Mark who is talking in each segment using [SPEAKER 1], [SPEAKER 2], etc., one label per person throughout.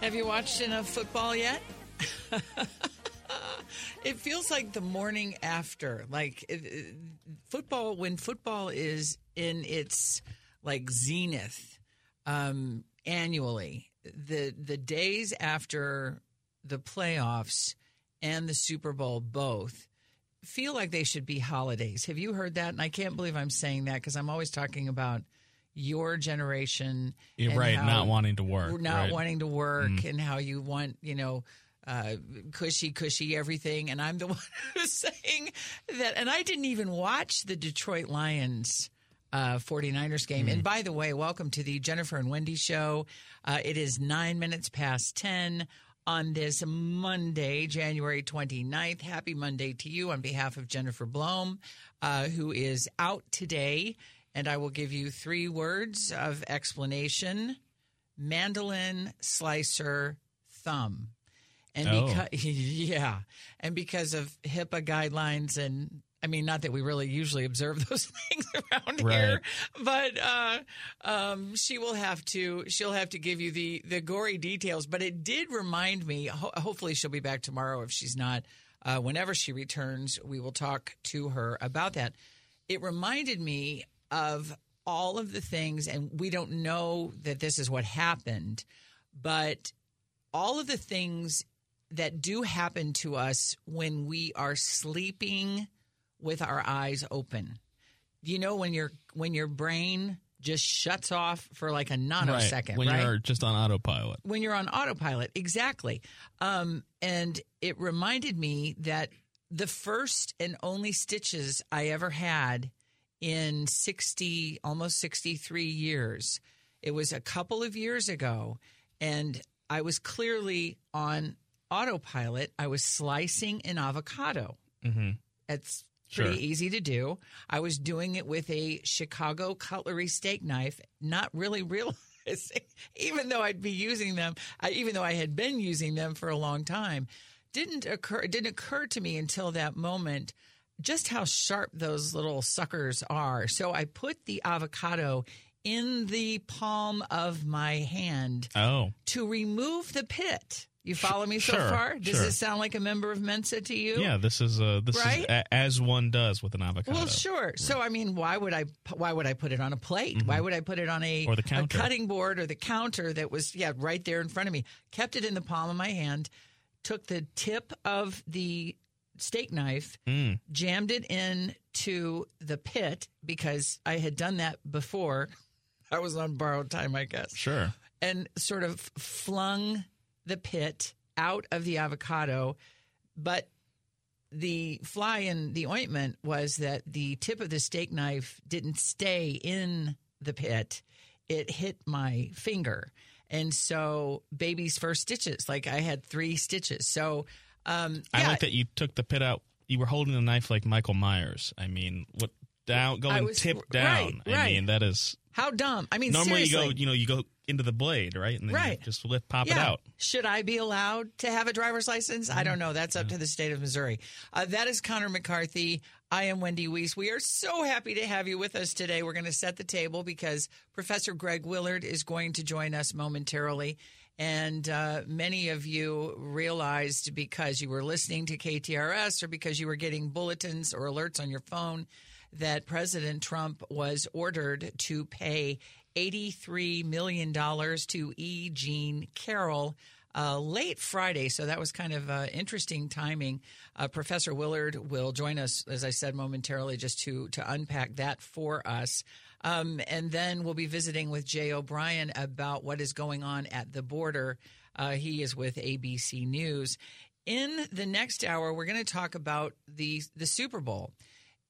[SPEAKER 1] Have you watched enough football yet? it feels like the morning after. Like it, it- football, when football is in its like zenith um, annually, the the days after the playoffs and the Super Bowl both feel like they should be holidays. Have you heard that? And I can't believe I'm saying that because I'm always talking about your generation.
[SPEAKER 2] You're right,
[SPEAKER 1] how-
[SPEAKER 2] not wanting to work.
[SPEAKER 1] not
[SPEAKER 2] right.
[SPEAKER 1] wanting to work and how you want, you know, uh, cushy, cushy everything. And I'm the one who's saying that. And I didn't even watch the Detroit Lions. Uh, 49ers game. And by the way, welcome to the Jennifer and Wendy show. Uh, it is nine minutes past 10 on this Monday, January 29th. Happy Monday to you on behalf of Jennifer Blome, uh, who is out today. And I will give you three words of explanation mandolin, slicer, thumb. And
[SPEAKER 2] Oh.
[SPEAKER 1] because yeah, and because of HIPAA guidelines and I mean, not that we really usually observe those things around
[SPEAKER 2] Right.
[SPEAKER 1] here, but uh, um, she will have to. She'll have to give you the the gory details. But it did remind me. Ho- hopefully, she'll be back tomorrow. If she's not, uh, whenever she returns, we will talk to her about that. It reminded me of all of the things, and we don't know that this is what happened, but all of the things that do happen to us when we are sleeping with our eyes open. You know when your when your brain just shuts off for like a nanosecond,
[SPEAKER 2] right. When
[SPEAKER 1] right?
[SPEAKER 2] you're just on autopilot.
[SPEAKER 1] when you're on autopilot exactly um, and it reminded me that the first and only stitches i ever had in 60 almost 63 years it was a couple of years ago and i was clearly on autopilot i was slicing an avocado
[SPEAKER 2] Mm-hmm.
[SPEAKER 1] it's pretty
[SPEAKER 2] Sure.
[SPEAKER 1] easy to do. I was doing it with a Chicago cutlery steak knife, not really realizing, even though I'd be using them, I, even though I had been using them for a long time, didn't occur. It didn't occur to me until that moment just how sharp those little suckers are. So I put the avocado in the palm of my hand
[SPEAKER 2] Oh,
[SPEAKER 1] to remove the pit. You follow me so
[SPEAKER 2] sure,
[SPEAKER 1] far? Does
[SPEAKER 2] sure.
[SPEAKER 1] this sound like a member of Mensa to you?
[SPEAKER 2] yeah. This is uh, this
[SPEAKER 1] Right?
[SPEAKER 2] is a, as one does with an avocado.
[SPEAKER 1] Well, sure. So I mean, why would I? Why would I put it on a plate? Why would I put it on a
[SPEAKER 2] Mm-hmm. Or the
[SPEAKER 1] a cutting board or the counter that was yeah right there in front of me? Kept it in the palm of my hand. Took the tip of the steak knife,
[SPEAKER 2] Mm.
[SPEAKER 1] jammed it in to the pit because I had done that before. I was on borrowed time, I guess
[SPEAKER 2] Sure.
[SPEAKER 1] and sort of flung the pit out of the avocado. But the fly in the ointment was that the tip of the steak knife didn't stay in the pit, it hit my finger. And so, baby's first stitches, like I had three stitches. So, um,
[SPEAKER 2] I like that you took the pit out. You were holding the knife like Michael Myers. I mean, what down going
[SPEAKER 1] was-
[SPEAKER 2] tip
[SPEAKER 1] right,
[SPEAKER 2] down. I
[SPEAKER 1] right.
[SPEAKER 2] mean, that is
[SPEAKER 1] how dumb. I mean,
[SPEAKER 2] normally
[SPEAKER 1] seriously.
[SPEAKER 2] you go. You know, you go into the blade, right, and then
[SPEAKER 1] Right.
[SPEAKER 2] you just lift, pop it out.
[SPEAKER 1] Should I be allowed to have a driver's license? I don't know. That's up to the state of Missouri. Uh, that is Connor McCarthy. I am Wendy Weiss. We are so happy to have you with us today. We're going to set the table because Professor Greg Willard is going to join us momentarily. And uh, many of you realized because you were listening to KTRS or because you were getting bulletins or alerts on your phone that President Trump was ordered to pay $83 million to E. Jean Carroll uh, late Friday. So that was kind of uh, interesting timing. Uh, Professor Willard will join us, as I said momentarily, just to, to unpack that for us. Um, and then we'll be visiting with Jay O'Brien about what is going on at the border. Uh, he is with ABC News. In the next hour, we're going to talk about the the Super Bowl,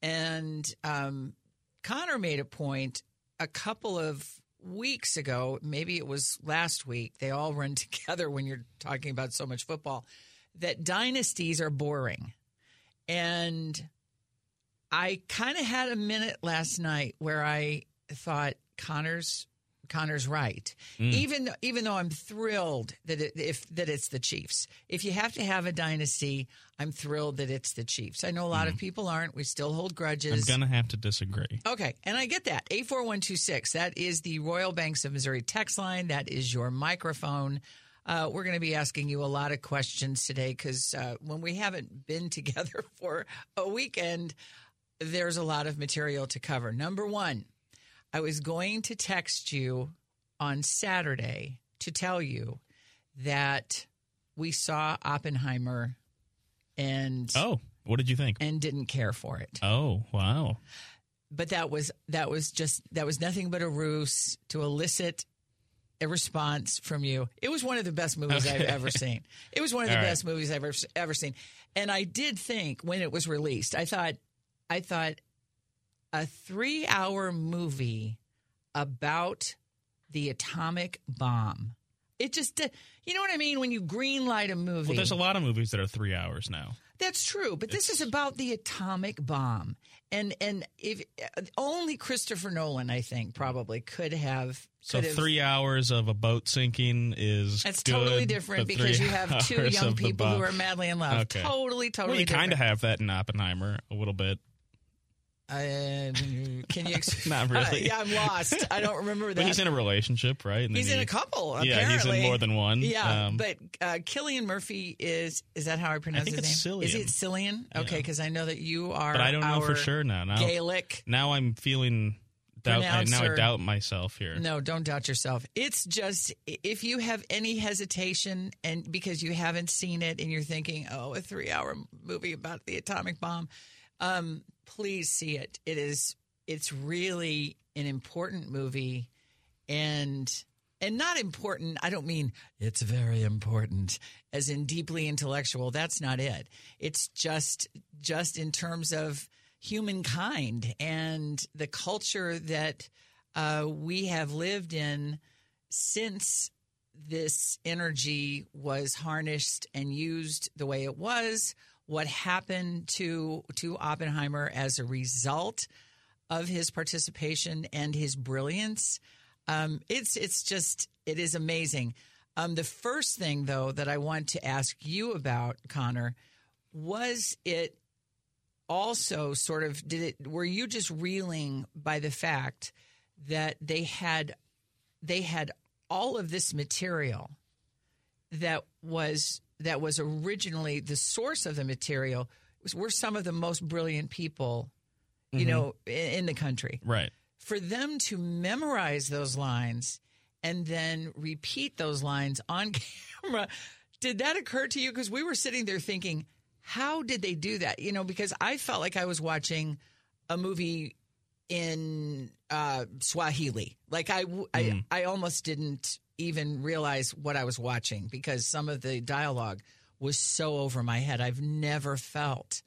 [SPEAKER 1] and um, Connor made a point a couple of weeks ago. Maybe it was last week. They all run together when you're talking about so much football. That dynasties are boring, and I kind of had a minute last night where I thought Connor's Connor's right. Even even though I'm thrilled that it, if that it's the Chiefs. If you have to have a dynasty, I'm thrilled that it's the Chiefs. I know a lot of people aren't. We still hold grudges.
[SPEAKER 2] I'm gonna have to disagree.
[SPEAKER 1] Okay, and I get that. 84126, that is the Royal Banks of Missouri text line. That is your microphone. Uh, we're going to be asking you a lot of questions today because uh, when we haven't been together for a weekend, there's a lot of material to cover. Number one, I was going to text you on Saturday to tell you that we saw Oppenheimer and
[SPEAKER 2] Oh, what did you think?
[SPEAKER 1] and didn't care for it.
[SPEAKER 2] Oh, wow.
[SPEAKER 1] But that was that was just that was nothing but a ruse to elicit a response from you. It was one of the best movies I've ever seen. It was one of the
[SPEAKER 2] All right.
[SPEAKER 1] best movies I've ever ever seen. And I did think when it was released, I thought I thought a 3-hour movie about the atomic bomb. It just uh, you know what I mean when you green light a movie.
[SPEAKER 2] Well, there's a lot of movies that are three hours now.
[SPEAKER 1] That's true, but this is about the atomic bomb, and and if uh, only Christopher Nolan, I think, probably could have.
[SPEAKER 2] So
[SPEAKER 1] could have-
[SPEAKER 2] three hours of a boat sinking is
[SPEAKER 1] That's
[SPEAKER 2] good,
[SPEAKER 1] totally different because you have two young people who are madly in love.
[SPEAKER 2] Okay.
[SPEAKER 1] Totally, totally.
[SPEAKER 2] Well, you kind of have that in Oppenheimer a little bit.
[SPEAKER 1] Uh, can you? Ex-
[SPEAKER 2] Not really.
[SPEAKER 1] yeah, I'm lost. I don't remember that.
[SPEAKER 2] But he's in a relationship, right? And
[SPEAKER 1] He's in a couple.
[SPEAKER 2] Yeah, he's in more than one.
[SPEAKER 1] Yeah,
[SPEAKER 2] Um,
[SPEAKER 1] but uh, Killian Murphy is is that how I pronounce
[SPEAKER 2] think
[SPEAKER 1] his
[SPEAKER 2] it's
[SPEAKER 1] name? Is it Cillian? Okay,
[SPEAKER 2] Yeah.
[SPEAKER 1] because I know that you are.
[SPEAKER 2] but I don't know for sure now. Now,
[SPEAKER 1] Gaelic
[SPEAKER 2] now I'm feeling doubt. I, now I doubt myself here.
[SPEAKER 1] No, don't doubt yourself. It's just if you have any hesitation and because you haven't seen it and you're thinking, "Oh, a 3-hour movie about the atomic bomb." Um, please see it. It is it's really an important movie and and not important, I don't mean it's very important as in deeply intellectual. That's not it. It's just just in terms of humankind and the culture that uh, we have lived in since this energy was harnessed and used the way it was. What happened to to Oppenheimer as a result of his participation and his brilliance? Um, it's it's just it is amazing. Um, the first thing though that I want to ask you about, Connor, was it also sort of did it were you just reeling by the fact that they had they had all of this material that was that was originally the source of the material were some of the most brilliant people you know in, the country.
[SPEAKER 2] Right.
[SPEAKER 1] for them to memorize those lines and then repeat those lines on camera did that occur to you? Because we were sitting there thinking how did they do that? You know because i felt like i was watching a movie in uh, swahili. Like I, I, I almost didn't even realize what i was watching because some of the dialogue was so over my head i've never felt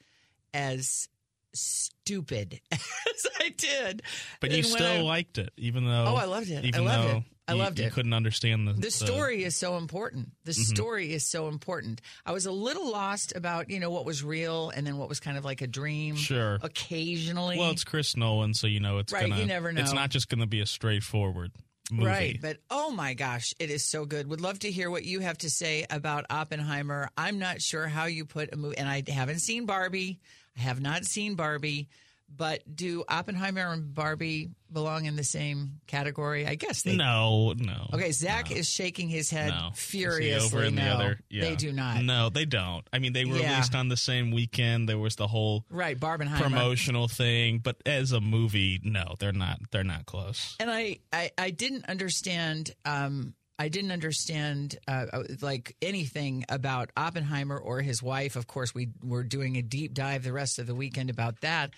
[SPEAKER 1] as stupid as i did
[SPEAKER 2] But you still
[SPEAKER 1] I-
[SPEAKER 2] liked it, even though.
[SPEAKER 1] Oh, I loved it. I
[SPEAKER 2] Even
[SPEAKER 1] loved
[SPEAKER 2] though
[SPEAKER 1] it. I
[SPEAKER 2] you-
[SPEAKER 1] loved
[SPEAKER 2] you
[SPEAKER 1] it.
[SPEAKER 2] couldn't understand the
[SPEAKER 1] the story is so important. The mm-hmm. story is so important. I was a little lost about you know what was real and then what was kind of like a dream.
[SPEAKER 2] Sure.
[SPEAKER 1] Occasionally,
[SPEAKER 2] Well, it's Chris Nolan, so you know it's
[SPEAKER 1] Right,
[SPEAKER 2] gonna.
[SPEAKER 1] you never know.
[SPEAKER 2] It's not just going to be a straightforward movie.
[SPEAKER 1] right. But oh my gosh, it is so good. Would love to hear what you have to say about Oppenheimer. I'm not sure how you put a movie, and I haven't seen Barbie. I have not seen Barbie. But do Oppenheimer and Barbie belong in the same category? I guess they
[SPEAKER 2] No, no.
[SPEAKER 1] Okay, Zach is shaking his head
[SPEAKER 2] No.
[SPEAKER 1] Furiously.
[SPEAKER 2] over in
[SPEAKER 1] no,
[SPEAKER 2] the other? Yeah.
[SPEAKER 1] they do not.
[SPEAKER 2] No, they don't. I mean, they were
[SPEAKER 1] Yeah.
[SPEAKER 2] released on the same weekend. There was the whole
[SPEAKER 1] Right, Barbenheimer.
[SPEAKER 2] promotional thing, but as a movie, no, they're not. They're not close.
[SPEAKER 1] And I, I, I didn't understand. Um, I didn't understand uh, like anything about Oppenheimer or his wife. Of course, we were doing a deep dive the rest of the weekend about that.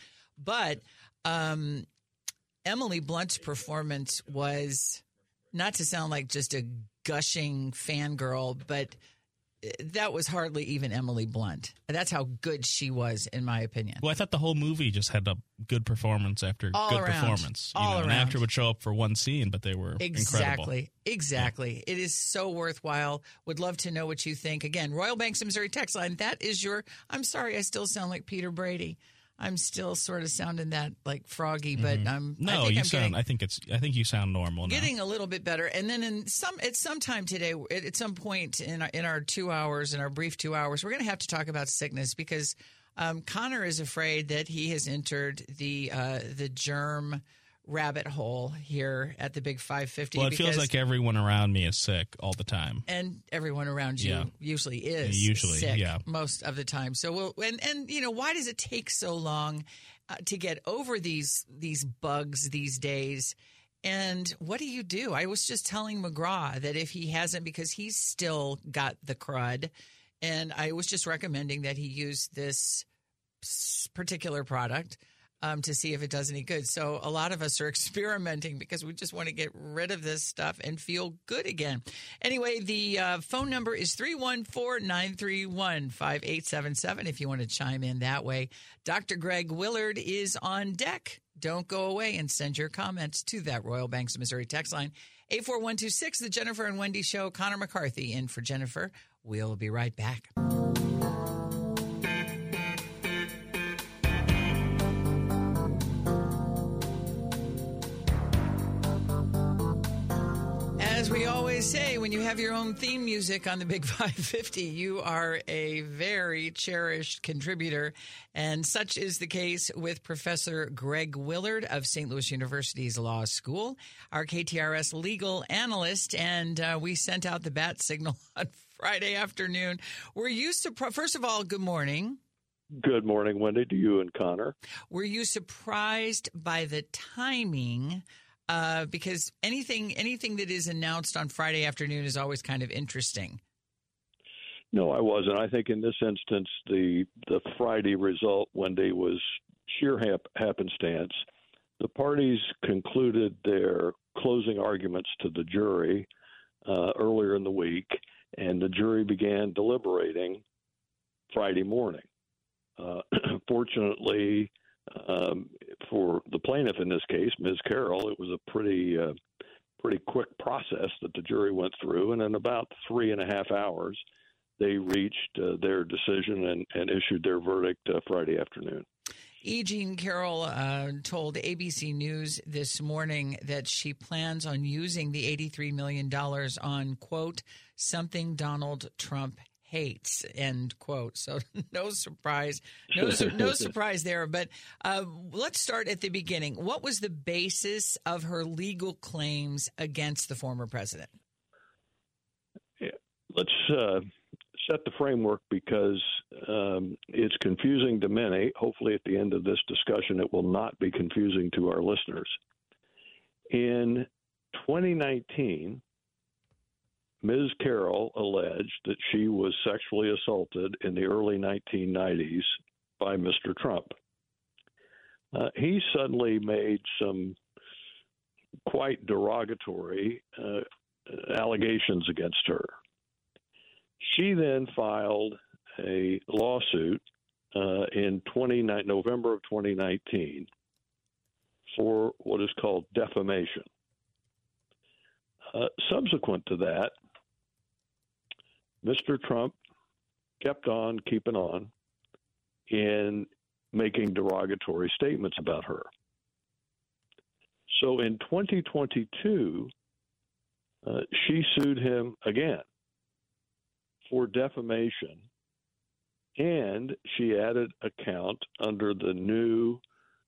[SPEAKER 1] But um, Emily Blunt's performance was not to sound like just a gushing fangirl, but that was hardly even Emily Blunt. That's how good she was, in my opinion.
[SPEAKER 2] Well, I thought the whole movie just had a good performance after
[SPEAKER 1] All
[SPEAKER 2] good
[SPEAKER 1] around.
[SPEAKER 2] performance. You
[SPEAKER 1] All
[SPEAKER 2] know,
[SPEAKER 1] around.
[SPEAKER 2] actor would show up for one scene, but they were incredible.
[SPEAKER 1] Exactly. Exactly. It is so worthwhile. Would love to know what you think. Again, Royal Banks of Missouri text line. That is your. I'm sorry, I still sound like Peter Brady. I'm still sort of sounding that like froggy, but I'm. I
[SPEAKER 2] Mm-hmm. No,
[SPEAKER 1] think
[SPEAKER 2] you
[SPEAKER 1] I'm
[SPEAKER 2] sound.
[SPEAKER 1] Getting,
[SPEAKER 2] I think it's. I think you sound normal now.
[SPEAKER 1] getting a little bit better. And then in some at some time today, at, at some point in our, in our two hours, in our brief two hours, we're going to have to talk about sickness because um, Connor is afraid that he has entered the uh, the germ rabbit hole here at the Big 550.
[SPEAKER 2] Well, it feels like everyone around me is sick all the time.
[SPEAKER 1] And everyone around you
[SPEAKER 2] Yeah.
[SPEAKER 1] usually is
[SPEAKER 2] Usually,
[SPEAKER 1] sick
[SPEAKER 2] yeah.
[SPEAKER 1] most of the time. So, we'll, and, and, you know, why does it take so long uh, to get over these, these bugs these days? And what do you do? I was just telling McGraw that if he hasn't, because he's still got the crud, and I was just recommending that he use this particular product um, to see if it does any good. So a lot of us are experimenting because we just want to get rid of this stuff and feel good again. Anyway, the uh, phone number is 314 931 5877 if you want to chime in that way. Dr. Greg Willard is on deck. Don't go away and send your comments to that Royal Banks of Missouri text line 84126, the Jennifer and Wendy Show. Connor McCarthy in for Jennifer. We'll be right back. Always say, when you have your own theme music on the Big 550, you are a very cherished contributor. And such is the case with Professor Greg Willard of St. Louis University's Law School, our KTRS legal analyst. And uh, we sent out the bat signal on Friday afternoon. Were you surprised? First of all, good morning.
[SPEAKER 3] Good morning, Wendy, to you and Connor.
[SPEAKER 1] Were you surprised by the timing? Uh, because anything anything that is announced on Friday afternoon is always kind of interesting.
[SPEAKER 3] No, I wasn't. I think in this instance, the the Friday result, Wendy, was sheer hap- happenstance. The parties concluded their closing arguments to the jury uh, earlier in the week, and the jury began deliberating Friday morning. Uh, fortunately, um, for the plaintiff in this case, Ms. Carroll, it was a pretty uh, pretty quick process that the jury went through, and in about three and a half hours, they reached uh, their decision and, and issued their verdict uh, Friday afternoon.
[SPEAKER 1] E. Jean Carroll uh, told ABC News this morning that she plans on using the $83 million on, quote, something Donald Trump hates, end quote. So no surprise, no, no surprise there. But uh, let's start at the beginning. What was the basis of her legal claims against the former president?
[SPEAKER 3] Let's uh, set the framework because um, it's confusing to many. Hopefully, at the end of this discussion, it will not be confusing to our listeners. In 2019, Ms. Carroll alleged that she was sexually assaulted in the early 1990s by Mr. Trump. Uh, he suddenly made some quite derogatory uh, allegations against her. She then filed a lawsuit uh, in 29, November of 2019 for what is called defamation. Uh, subsequent to that, Mr. Trump kept on keeping on in making derogatory statements about her. So in 2022, uh, she sued him again for defamation, and she added a count under the new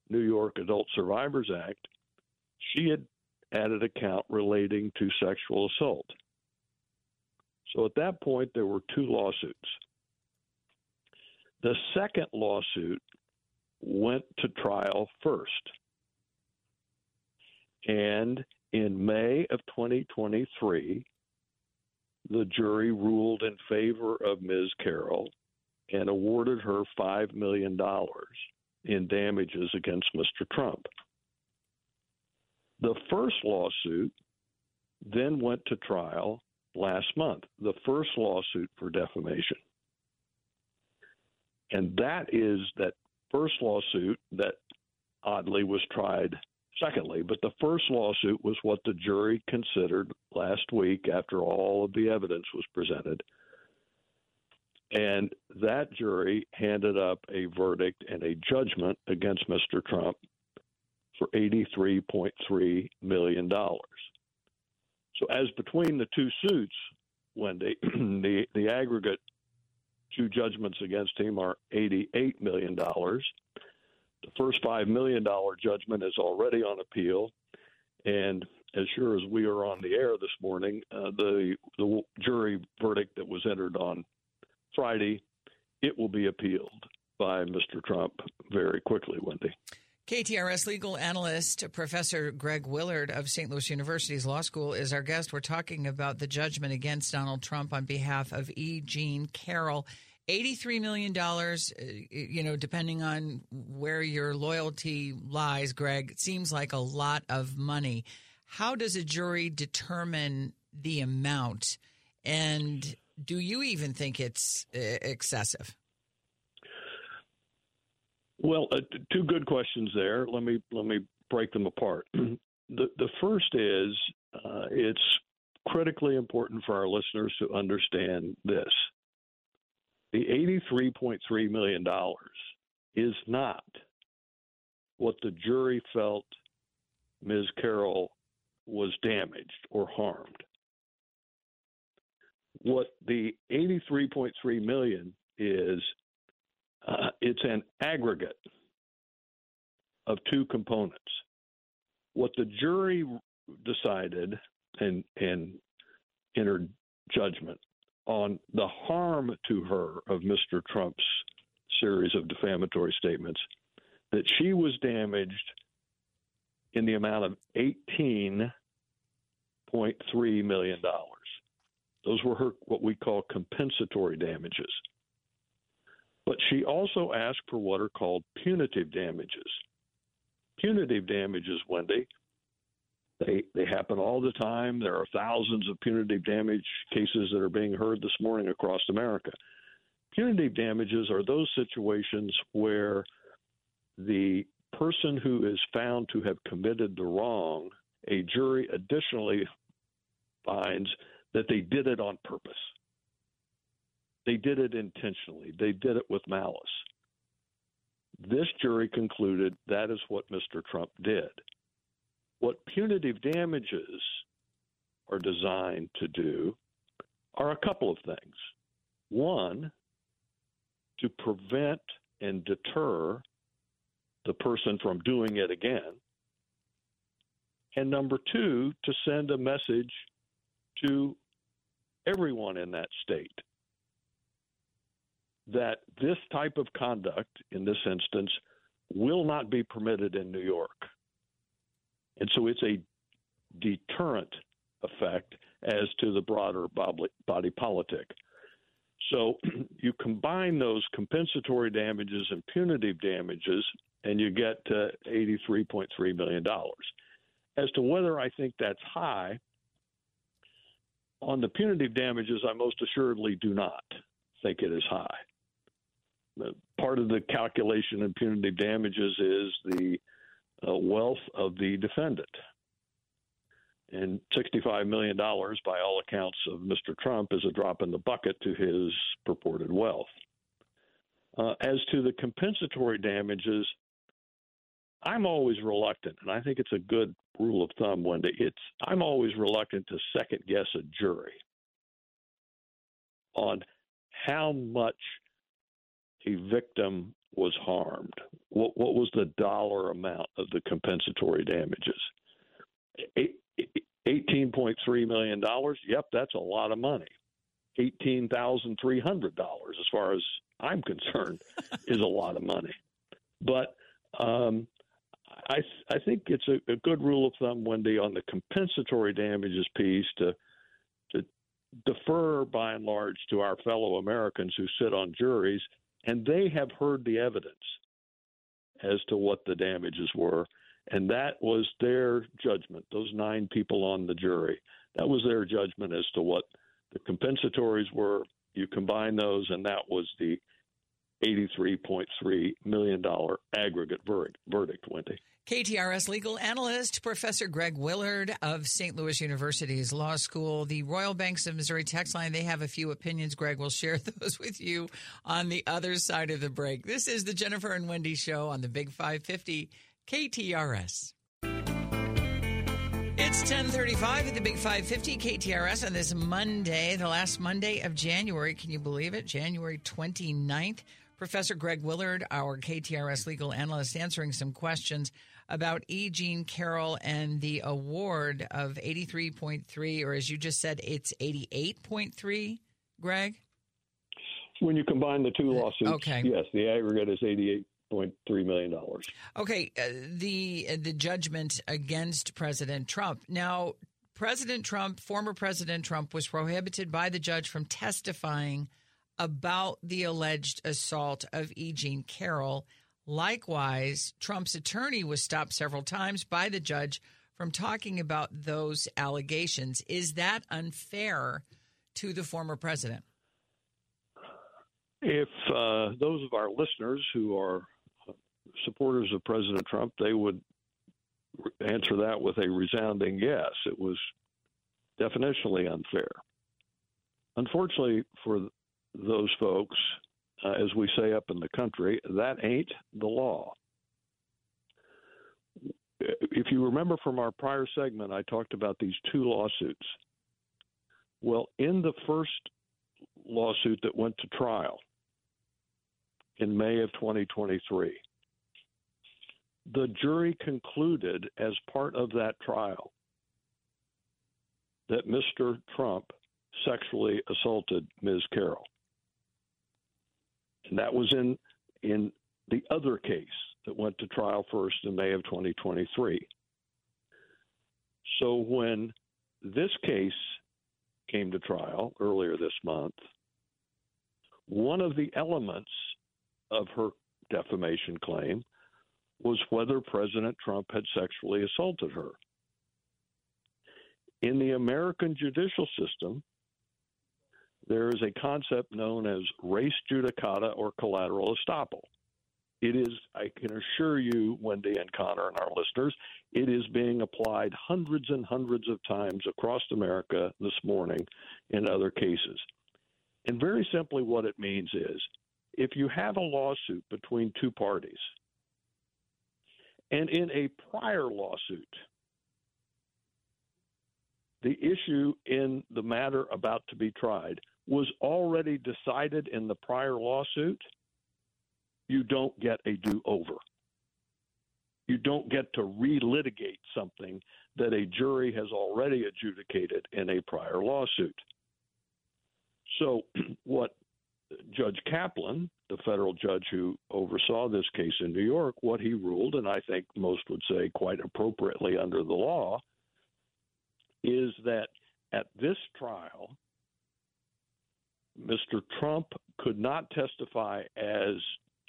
[SPEAKER 3] New York Adult Survivors Act. She had added a count relating to sexual assault. So at that point, there were two lawsuits. The second lawsuit went to trial first. And in May of 2023, the jury ruled in favor of Ms. Carroll and awarded her $5 million in damages against Mr. Trump. The first lawsuit then went to trial last month, the first lawsuit for defamation. And that is that first lawsuit that oddly was tried secondly, but the first lawsuit was what the jury considered last week after all of the evidence was presented. And that jury handed up a verdict and a judgment against Mr. Trump for $83.3 million. So, as between the two suits, Wendy, the, the aggregate two judgments against him are $88 million. The first $5 million judgment is already on appeal. And as sure as we are on the air this morning, uh, the, the jury verdict that was entered on Friday, it will be appealed by Mr. Trump very quickly, Wendy.
[SPEAKER 1] KTRS legal analyst Professor Greg Willard of St. Louis University's Law School is our guest. We're talking about the judgment against Donald Trump on behalf of E. Jean Carroll. $83 million, uh, you know, depending on where your loyalty lies, Greg, it seems like a lot of money. How does a jury determine the amount? And do you even think it's uh, excessive?
[SPEAKER 3] Well, uh, two good questions there. Let me let me break them apart. the the first is uh, it's critically important for our listeners to understand this. The $83.3 million is not what the jury felt Ms. Carroll was damaged or harmed. What the 83.3 million is uh, it's an aggregate of two components. What the jury decided and and entered judgment on the harm to her of Mr. Trump's series of defamatory statements that she was damaged in the amount of $18.3 million. Those were her what we call compensatory damages. But she also asked for what are called punitive damages. Punitive damages, Wendy, they they happen all the time. There are thousands of punitive damage cases that are being heard this morning across America. Punitive damages are those situations where the person who is found to have committed the wrong, a jury additionally finds that they did it on purpose. They did it intentionally. They did it with malice. This jury concluded that is what Mr. Trump did. What punitive damages are designed to do are a couple of things. One, to prevent and deter the person from doing it again. And number two, to send a message to everyone in that state that this type of conduct, in this instance, will not be permitted in New York. And so it's a deterrent effect as to the broader body politic. So you combine those compensatory damages and punitive damages, and you get to $83.3 million. As to whether I think that's high, on the punitive damages, I most assuredly do not think it is high. Part of the calculation of punitive damages is the uh, wealth of the defendant. And $65 million, by all accounts of Mr. Trump, is a drop in the bucket to his purported wealth. Uh, as to the compensatory damages, I'm always reluctant, and I think it's a good rule of thumb, Wendy. It's I'm always reluctant to second guess a jury on how much a victim was harmed. What, what was the dollar amount of the compensatory damages? $18.3 million. Yep, that's a lot of money. $18,300, as far as I'm concerned, is a lot of money. But um, I, I think it's a, a good rule of thumb, Wendy, on the compensatory damages piece to to defer by and large to our fellow Americans who sit on juries and they have heard the evidence as to what the damages were. And that was their judgment, those nine people on the jury. That was their judgment as to what the compensatories were. You combine those, and that was the $83.3 million aggregate verdict, Wendy.
[SPEAKER 1] KTRS legal analyst Professor Greg Willard of St. Louis University's Law School. The Royal Banks of Missouri text line, they have a few opinions. Greg will share those with you on the other side of the break. This is the Jennifer and Wendy show on the Big 550 KTRS. It's 1035 at the Big 550 KTRS on this Monday, the last Monday of January. Can you believe it? January 29th. Professor Greg Willard, our KTRS legal analyst, answering some questions about E. Jean Carroll and the award of 83.3, or as you just said, it's 88.3, Greg?
[SPEAKER 3] When you combine the two lawsuits,
[SPEAKER 1] okay.
[SPEAKER 3] yes, the aggregate is 88.3 million dollars.
[SPEAKER 1] Okay, uh, the uh, the judgment against President Trump. Now, President Trump, former President Trump, was prohibited by the judge from testifying about the alleged assault of E. Jean Carroll. Likewise, Trump's attorney was stopped several times by the judge from talking about those allegations. Is that unfair to the former president?
[SPEAKER 3] If uh, those of our listeners who are supporters of President Trump, they would answer that with a resounding yes. It was definitionally unfair. Unfortunately for those folks, uh, as we say up in the country, that ain't the law. If you remember from our prior segment, I talked about these two lawsuits. Well, in the first lawsuit that went to trial in May of 2023, the jury concluded as part of that trial that Mr. Trump sexually assaulted Ms. Carroll. And that was in in the other case that went to trial first in May of 2023. So when this case came to trial earlier this month, one of the elements of her defamation claim was whether President Trump had sexually assaulted her. In the American judicial system, there is a concept known as res judicata or collateral estoppel. It is, I can assure you, Wendy and Connor and our listeners, it is being applied hundreds and hundreds of times across America this morning in other cases. And very simply, what it means is if you have a lawsuit between two parties, and in a prior lawsuit, the issue in the matter about to be tried was already decided in the prior lawsuit, you don't get a do over. You don't get to relitigate something that a jury has already adjudicated in a prior lawsuit. So, what Judge Kaplan, the federal judge who oversaw this case in New York, what he ruled, and I think most would say quite appropriately under the law, is that at this trial, Mr. Trump could not testify as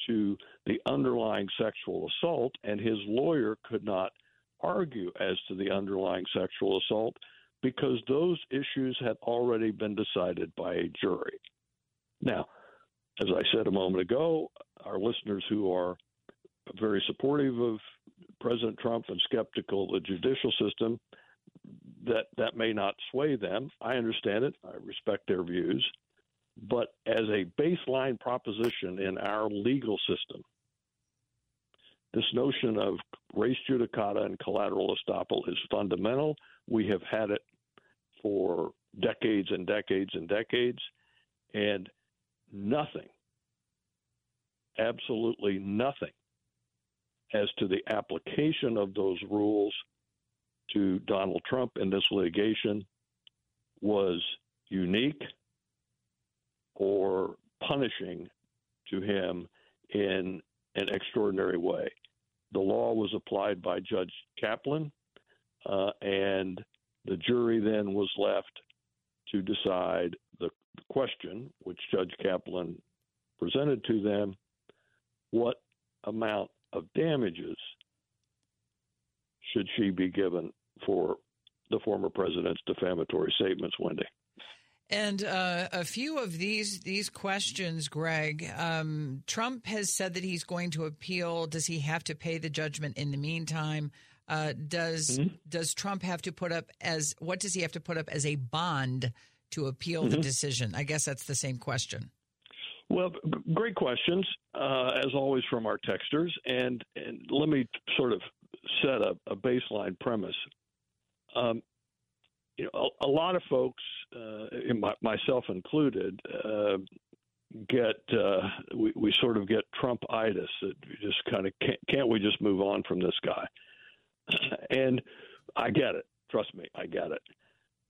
[SPEAKER 3] to the underlying sexual assault, and his lawyer could not argue as to the underlying sexual assault because those issues had already been decided by a jury. Now, as I said a moment ago, our listeners who are very supportive of President Trump and skeptical of the judicial system, that that may not sway them. I understand it. I respect their views. But as a baseline proposition in our legal system, this notion of res judicata and collateral estoppel is fundamental. We have had it for decades and decades and decades, and nothing, absolutely nothing, as to the application of those rules to Donald Trump in this litigation was unique or punishing to him in an extraordinary way. The law was applied by Judge Kaplan, uh, and the jury then was left to decide the question, which Judge Kaplan presented to them what amount of damages should she be given for the former president's defamatory statements, Wendy?
[SPEAKER 1] And uh, a few of these these questions, Greg. Um, Trump has said that he's going to appeal. Does he have to pay the judgment in the meantime? Uh, does mm-hmm. does Trump have to put up as what does he have to put up as a bond to appeal mm-hmm. the decision? I guess that's the same question.
[SPEAKER 3] Well, g- great questions, uh, as always from our texters. And, and let me sort of set a, a baseline premise. Um, you know, a, a, lot of folks, uh, my, myself included, uh, get uh, we, we sort of get Trump-itis. It just kind of can't, can't we just move on from this guy? And I get it. Trust me, I get it.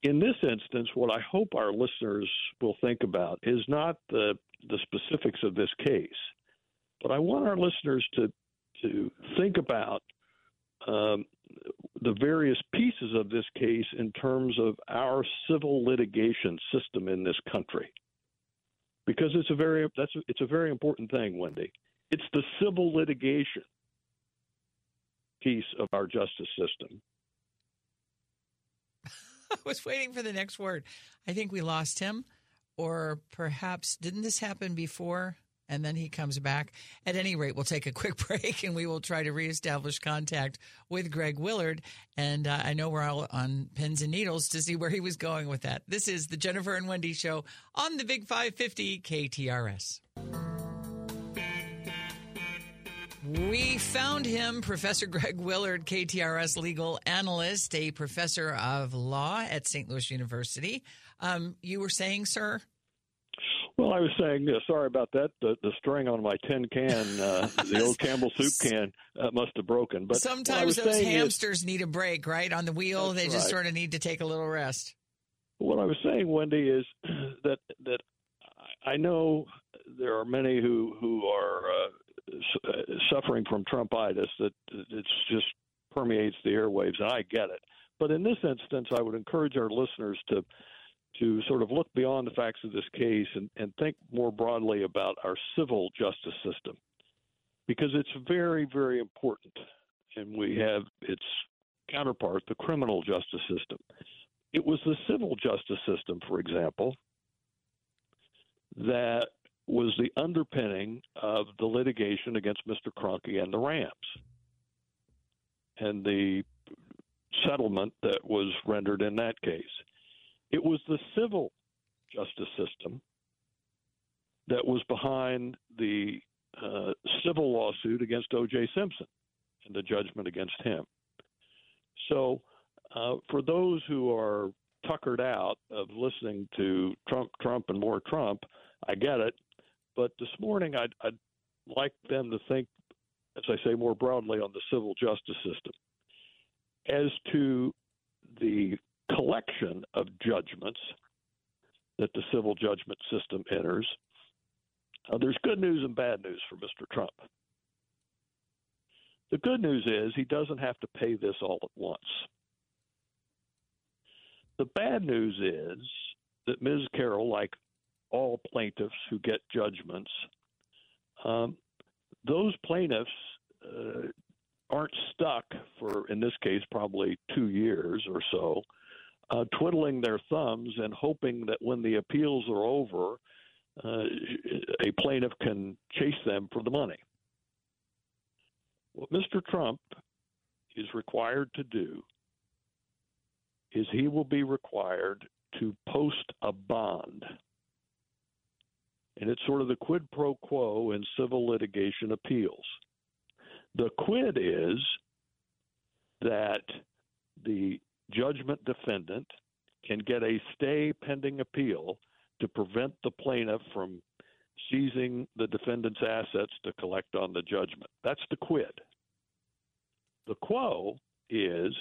[SPEAKER 3] In this instance, what I hope our listeners will think about is not the the specifics of this case, but I want our listeners to to think about um, the various pieces of this case in terms of our civil litigation system in this country because it's a very that's it's a very important thing, Wendy. It's the civil litigation piece of our justice system.
[SPEAKER 1] I was waiting for the next word. I think we lost him, or perhaps didn't this happen before? And then he comes back. At any rate, we'll take a quick break and we will try to reestablish contact with Greg Willard. And uh, I know we're all on pins and needles to see where he was going with that. This is the Jennifer and Wendy Show on the Big 550 KTRS. We found him, Professor Greg Willard, KTRS legal analyst, a professor of law at St. Louis University. Um, you were saying, sir?
[SPEAKER 3] Well, I was saying, uh, sorry about that. The, the string on my tin can, uh, the old Campbell soup can, uh, must have broken. But
[SPEAKER 1] sometimes those hamsters is, need a break, right, on the wheel. They just right. sort of need to take a little rest.
[SPEAKER 3] What I was saying, Wendy, is that that I know there are many who who are uh, uh, suffering from Trumpitis. That it's just permeates the airwaves, and I get it. But in this instance, I would encourage our listeners to to sort of look beyond the facts of this case and, and think more broadly about our civil justice system because it's very, very important. And we have its counterpart, the criminal justice system. It was the civil justice system, for example, that was the underpinning of the litigation against Mr. Kroenke and the Rams and the settlement that was rendered in that case. It was the civil justice system that was behind the uh, civil lawsuit against O.J. Simpson and the judgment against him. So, uh, for those who are tuckered out of listening to Trump, Trump, and more Trump, I get it. But this morning, I'd, I'd like them to think, as I say, more broadly on the civil justice system. As to the collection of judgments that the civil judgment system enters. Uh, there's good news and bad news for Mr. Trump. The good news is he doesn't have to pay this all at once. The bad news is that Ms. Carroll, like all plaintiffs who get judgments, um, those plaintiffs uh, aren't stuck for, in this case, probably two years or so uh, twiddling their thumbs and hoping that when the appeals are over, uh, a plaintiff can chase them for the money. What Mr. Trump is required to do is he will be required to post a bond. And it's sort of the quid pro quo in civil litigation appeals. The quid is that the judgment defendant can get a stay pending appeal to prevent the plaintiff from seizing the defendant's assets to collect on the judgment. That's the quid. The quo is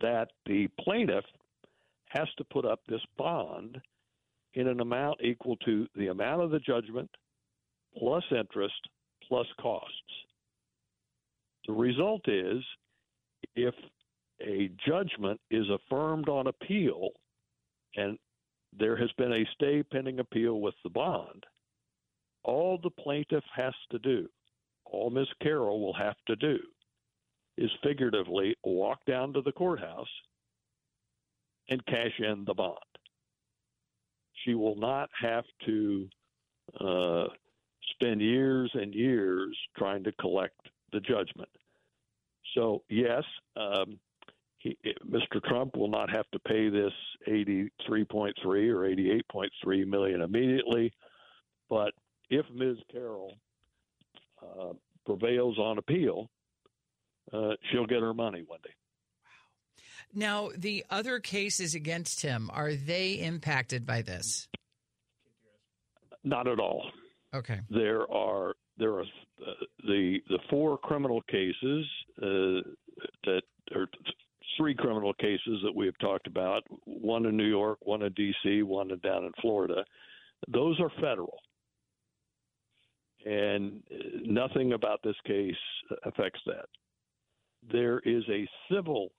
[SPEAKER 3] that the plaintiff has to put up this bond in an amount equal to the amount of the judgment plus interest plus costs. The result is if a judgment is affirmed on appeal and there has been a stay pending appeal with the bond, all the plaintiff has to do, all Ms. Carroll will have to do, is figuratively walk down to the courthouse and cash in the bond. She will not have to uh, spend years and years trying to collect the judgment. So, yes, um, he, Mr. Trump will not have to pay this 83.3 or 88.3 million immediately, but if Ms. Carroll uh, prevails on appeal, uh, she'll get her money one day.
[SPEAKER 1] Now, the other cases against him are they impacted by this?
[SPEAKER 3] Not at all.
[SPEAKER 1] Okay.
[SPEAKER 3] There are there are uh, the the four criminal cases uh, that are three criminal cases that we have talked about. One in New York, one in D.C., one down in Florida. Those are federal, and nothing about this case affects that. There is a civil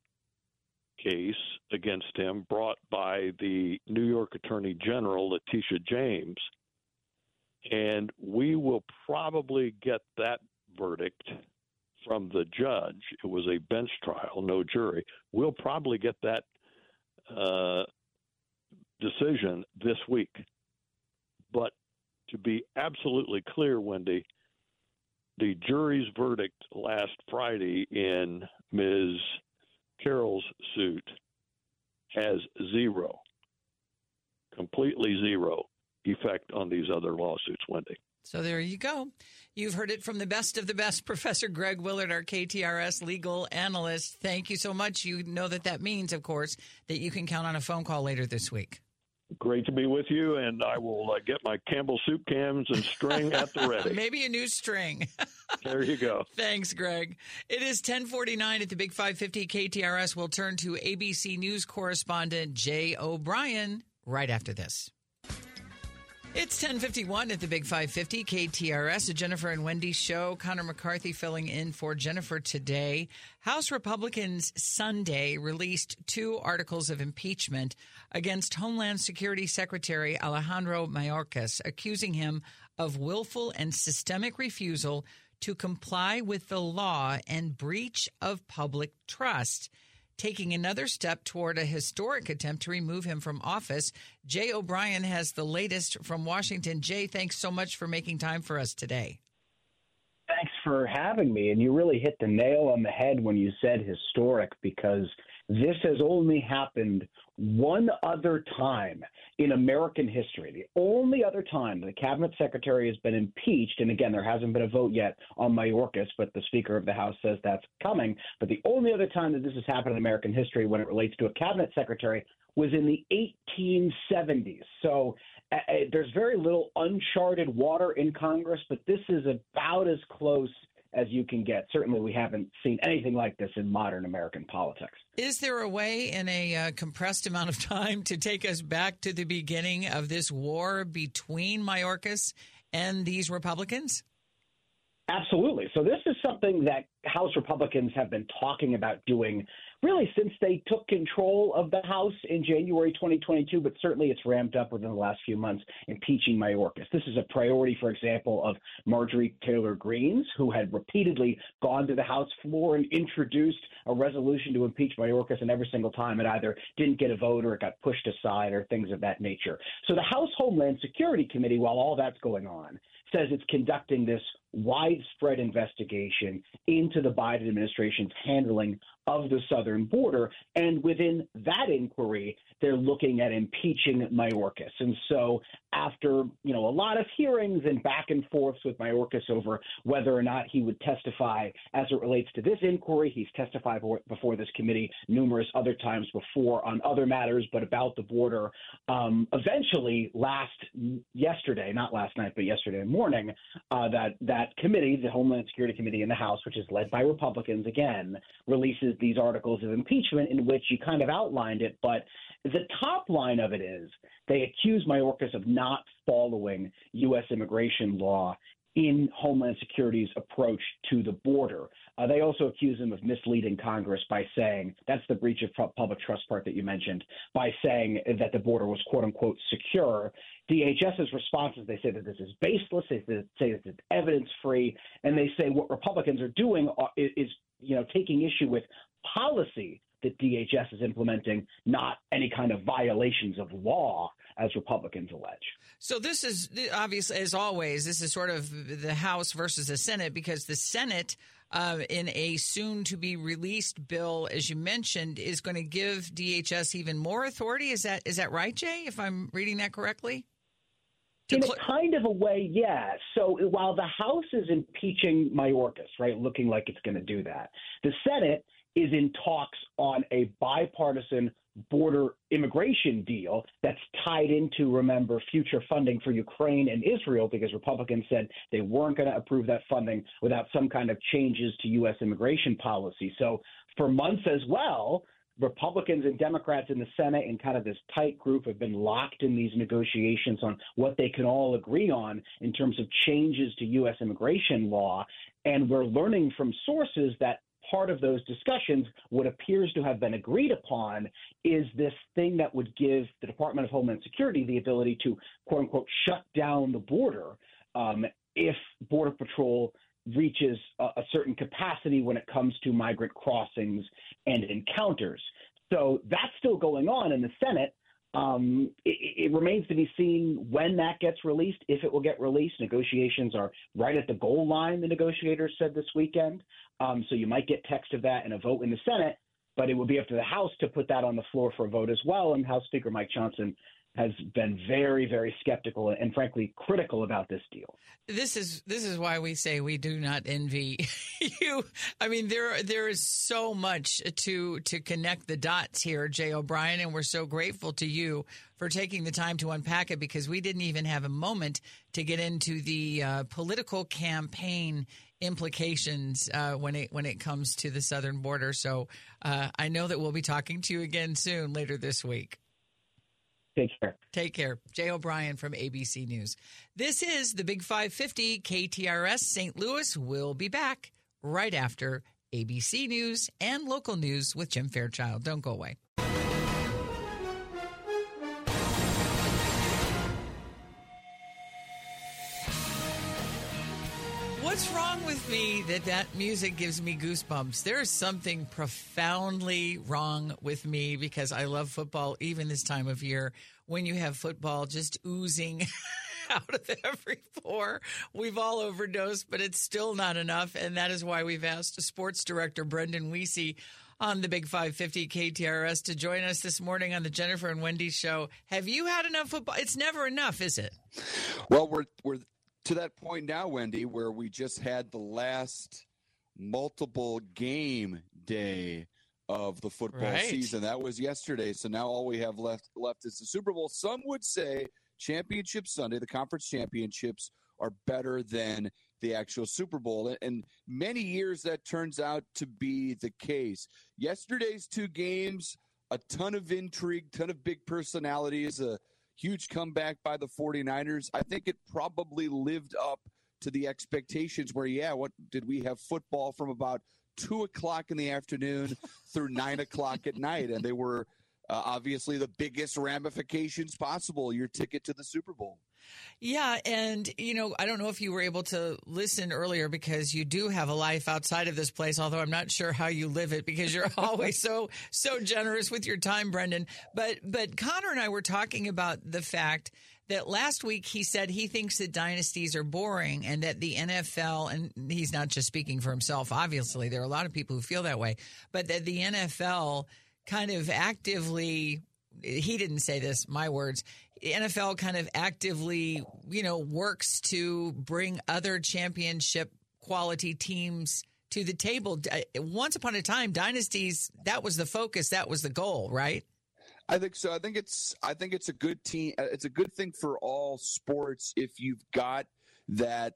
[SPEAKER 3] case against him brought by the New York Attorney General, Letitia James, and we will probably get that verdict from the judge. It was a bench trial, no jury. We'll probably get that uh, decision this week. But to be absolutely clear, Wendy, the jury's verdict last Friday in Ms. Carroll's suit has zero, completely zero effect on these other lawsuits, Wendy.
[SPEAKER 1] So there you go. You've heard it from the best of the best, Professor Greg Willard, our KTRS legal analyst. Thank you so much. You know that that means, of course, that you can count on a phone call later this week.
[SPEAKER 3] Great to be with you, and I will uh, get my Campbell soup cans and string at the ready.
[SPEAKER 1] Maybe a new string.
[SPEAKER 3] there you go.
[SPEAKER 1] Thanks, Greg. It is 1049 at the Big 550 KTRS. We'll turn to ABC News correspondent Jay O'Brien right after this. It's 1051 at the Big 550 KTRS, a Jennifer and Wendy show. Connor McCarthy filling in for Jennifer today. House Republicans Sunday released two articles of impeachment against Homeland Security Secretary Alejandro Mayorkas, accusing him of willful and systemic refusal to comply with the law and breach of public trust taking another step toward a historic attempt to remove him from office. Jay O'Brien has the latest from Washington. Jay, thanks so much for making time for us today.
[SPEAKER 4] Thanks for having me. And you really hit the nail on the head when you said historic because this has only happened one other time in American history. The only other time the cabinet secretary has been impeached, and again, there hasn't been a vote yet on Mayorkas, but the Speaker of the House says that's coming. But the only other time that this has happened in American history when it relates to a cabinet secretary was in the 1870s. So uh, there's very little uncharted water in Congress, but this is about as close as you can get. Certainly, we haven't seen anything like this in modern American politics.
[SPEAKER 1] Is there a way in a uh, compressed amount of time to take us back to the beginning of this war between Mayorkas and these Republicans?
[SPEAKER 4] Absolutely. So, this is something that House Republicans have been talking about doing really since they took control of the House in January 2022, but certainly it's ramped up within the last few months, impeaching Mayorkas. This is a priority, for example, of Marjorie Taylor Greene's, who had repeatedly gone to the House floor and introduced a resolution to impeach Mayorkas, and every single time it either didn't get a vote or it got pushed aside or things of that nature. So the House Homeland Security Committee, while all that's going on, says it's conducting this widespread investigation into the Biden administration's handling of the southern border. And within that inquiry, they're looking at impeaching Mayorkas. And so after, you know, a lot of hearings and back and forths with Mayorkas over whether or not he would testify as it relates to this inquiry, he's testified before this committee numerous other times before on other matters, but about the border. Um, eventually, last yesterday, not last night, but yesterday morning, uh, that that committee, the Homeland Security Committee in the House, which is led by Republicans again, releases these articles of impeachment in which you kind of outlined it, but the top line of it is they accuse Mayorkas of not following U.S. immigration law in Homeland Security's approach to the border. Uh, they also accuse him of misleading Congress by saying that's the breach of public trust part that you mentioned by saying that the border was quote unquote secure. DHS's response is they say that this is baseless. They say that it's evidence free, and they say what Republicans are doing is you know taking issue with policy that DHS is implementing, not any kind of violations of law, as Republicans allege.
[SPEAKER 1] So this is obviously, as always, this is sort of the House versus the Senate because the Senate. Uh, in a soon to be released bill, as you mentioned, is going to give DHS even more authority. Is that is that right, Jay? If I'm reading that correctly?
[SPEAKER 4] In a kind of a way, yeah. So while the House is impeaching Mayorkas, right, looking like it's going to do that, the Senate is in talks on a bipartisan border immigration deal that's tied into, remember, future funding for Ukraine and Israel because Republicans said they weren't going to approve that funding without some kind of changes to U.S. immigration policy. So for months as well, Republicans and Democrats in the Senate and kind of this tight group have been locked in these negotiations on what they can all agree on in terms of changes to U.S. immigration law. And we're learning from sources that part of those discussions, what appears to have been agreed upon is this thing that would give the Department of Homeland Security the ability to, quote unquote, shut down the border um, if Border Patrol reaches a, a certain capacity when it comes to migrant crossings and encounters. So that's still going on in the Senate. Um, it, it, remains to be seen when that gets released, if it will get released. Negotiations are right at the goal line, the negotiators said this weekend. Um, so you might get text of that and a vote in the Senate, but it will be up to the House to put that on the floor for a vote as well. And House Speaker Mike Johnson has been very, very skeptical and frankly critical about this deal.
[SPEAKER 1] This is this is why we say we do not envy you. I mean, there there is so much to to connect the dots here, Jay O'Brien, and we're so grateful to you for taking the time to unpack it because we didn't even have a moment to get into the uh, political campaign implications uh, when it when it comes to the southern border. So uh, I know that we'll be talking to you again soon later this week.
[SPEAKER 4] Take care.
[SPEAKER 1] Take care. Jay O'Brien from ABC News. This is the Big 550 KTRS St. Louis. We'll be back right after ABC News and local news with Jim Fairchild. Don't go away. With me that that music gives me goosebumps? There is something profoundly wrong with me because I love football even this time of year when you have football just oozing out of every pore. We've all overdosed, but it's still not enough. And that is why we've asked sports director Brendan Weesey on the Big 550 KTRS to join us this morning on the Jennifer and Wendy show. Have you had enough football? It's never enough, is it?
[SPEAKER 5] Well, we're we're to that point now, Wendy, where we just had the last multiple game day of the football right. season. That was yesterday. So now all we have left left is the Super Bowl. Some would say Championship Sunday, the conference championships are better than the actual Super Bowl. And many years that turns out to be the case. Yesterday's two games, a ton of intrigue, ton of big personalities, a huge comeback by the 49ers. I think it probably lived up to the expectations where, yeah, what did we have football from about two o'clock in the afternoon through nine o'clock at night? And they were uh, obviously the biggest ramifications possible your ticket to the Super Bowl.
[SPEAKER 1] Yeah, and you know, I don't know if you were able to listen earlier because you do have a life outside of this place, although I'm not sure how you live it because you're always so so generous with your time, Brendan. But but Connor and I were talking about the fact that last week he said he thinks that dynasties are boring and that the NFL and he's not just speaking for himself, obviously. There are a lot of people who feel that way, but that the NFL kind of actively he didn't say this, my words. NFL kind of actively, you know, works to bring other championship quality teams to the table. Uh, once upon a time, dynasties, that was the focus, that was the goal, right?
[SPEAKER 5] I think so. I think it's I think it's a good team uh, it's a good thing for all sports if you've got that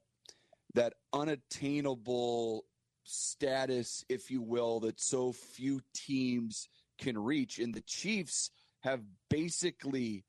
[SPEAKER 5] that unattainable status if you will that so few teams can reach and the Chiefs have basically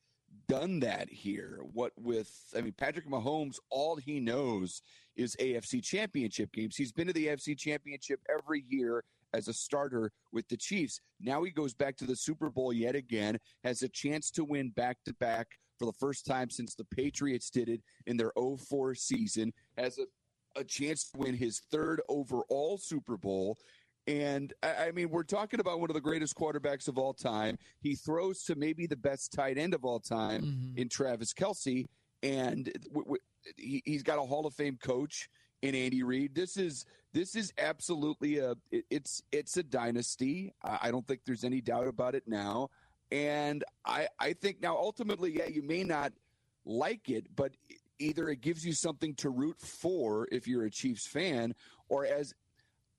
[SPEAKER 5] done that here. What with, I mean, Patrick Mahomes, all he knows is AFC championship games. He's been to the AFC championship every year as a starter with the Chiefs. Now he goes back to the Super Bowl yet again, has a chance to win back to back for the first time since the Patriots did it in their 04 season, has a, a chance to win his third overall Super Bowl. And I mean, we're talking about one of the greatest quarterbacks of all time. He throws to maybe the best tight end of all time mm-hmm. in Travis Kelce, and w- w- he, he's got a Hall of Fame coach in Andy Reid. This is this is absolutely a it, it's it's a dynasty. I don't think there's any doubt about it now. And I I think now ultimately, yeah, you may not like it, but either it gives you something to root for if you're a Chiefs fan, or as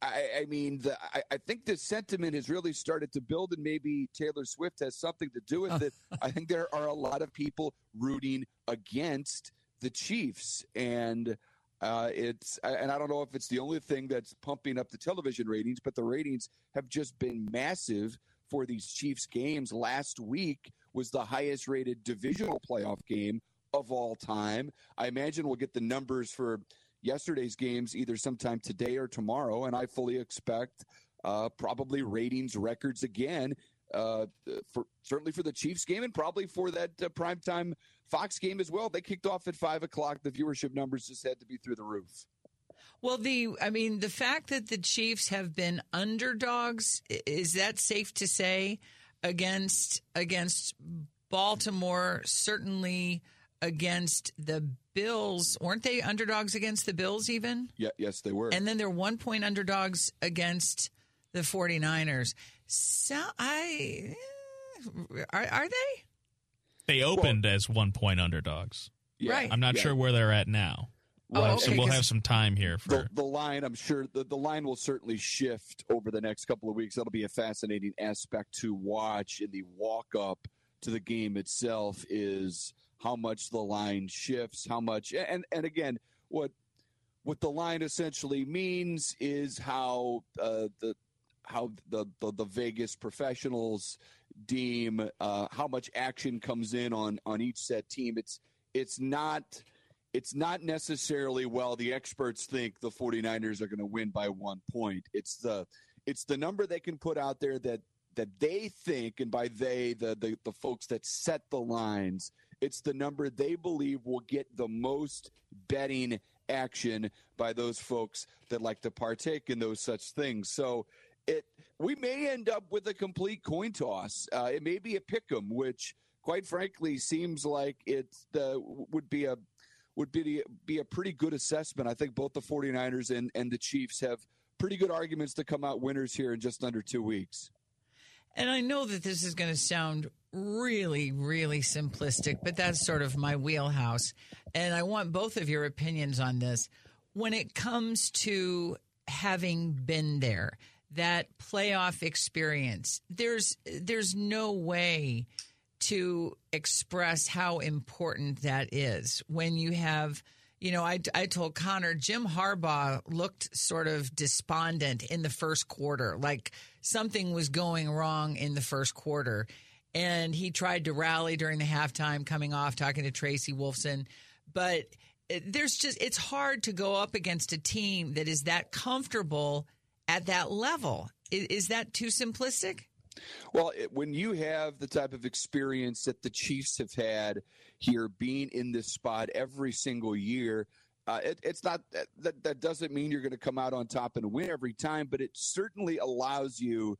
[SPEAKER 5] I, I mean, the, I, I, think the sentiment has really started to build, and maybe Taylor Swift has something to do with it. I think there are a lot of people rooting against the Chiefs, and uh, it's and I don't know if it's the only thing that's pumping up the television ratings, but the ratings have just been massive for these Chiefs games. Last week was the highest rated divisional playoff game of all time. I imagine we'll get the numbers for yesterday's games either sometime today or tomorrow, and I fully expect uh, probably ratings records again. Uh, for certainly for the Chiefs game and probably for that uh, primetime Fox game as well. They kicked off at five o'clock. The viewership numbers just had to be through the roof.
[SPEAKER 1] Well, the I mean, the fact that the Chiefs have been underdogs is that safe to say against against Baltimore? Certainly against the Bills. Weren't they underdogs against the Bills even?
[SPEAKER 5] Yeah, yes, they were.
[SPEAKER 1] And then they're one point underdogs against the 49ers. So I eh, are, are they?
[SPEAKER 2] They opened well, as one point underdogs.
[SPEAKER 1] Yeah, right.
[SPEAKER 2] I'm not
[SPEAKER 5] yeah.
[SPEAKER 2] sure where they're at now.
[SPEAKER 1] Oh, okay,
[SPEAKER 2] so we'll have some time here for
[SPEAKER 5] the, the line. I'm sure the, the line will certainly shift over the next couple of weeks. That'll be a fascinating aspect to watch in the walk up to the game itself. Is how much the line shifts, how much, and and again, what what the line essentially means is how uh, the how the, the, the Vegas professionals deem uh, how much action comes in on on each set team. It's it's not it's not necessarily well the experts think the 49ers are going to win by one point. It's the it's the number they can put out there that that they think and by they the, the the folks that set the lines it's the number they believe will get the most betting action by those folks that like to partake in those such things so it we may end up with a complete coin toss. Uh, it may be a pick 'em, which quite frankly seems like it uh, would be a would be be a pretty good assessment. I think both the 49ers and, and the Chiefs have pretty good arguments to come out winners here in just under two weeks.
[SPEAKER 1] And I know that this is going to sound really, really simplistic, but that's sort of my wheelhouse. And I want both of your opinions on this. When it comes to having been there, that playoff experience. There's there's no way to express how important that is when you have you know, I, I told Connor, Jim Harbaugh looked sort of despondent in the first quarter, like something was going wrong in the first quarter. And he tried to rally during the halftime, coming off, talking to Tracy Wolfson. But there's just, it's hard to go up against a team that is that comfortable at that level. Is, is that too simplistic?
[SPEAKER 5] Well, it, when you have the type of experience that the Chiefs have had here, being in this spot every single year, uh, it, it's not that that doesn't mean you're going to come out on top and win every time, but it certainly allows you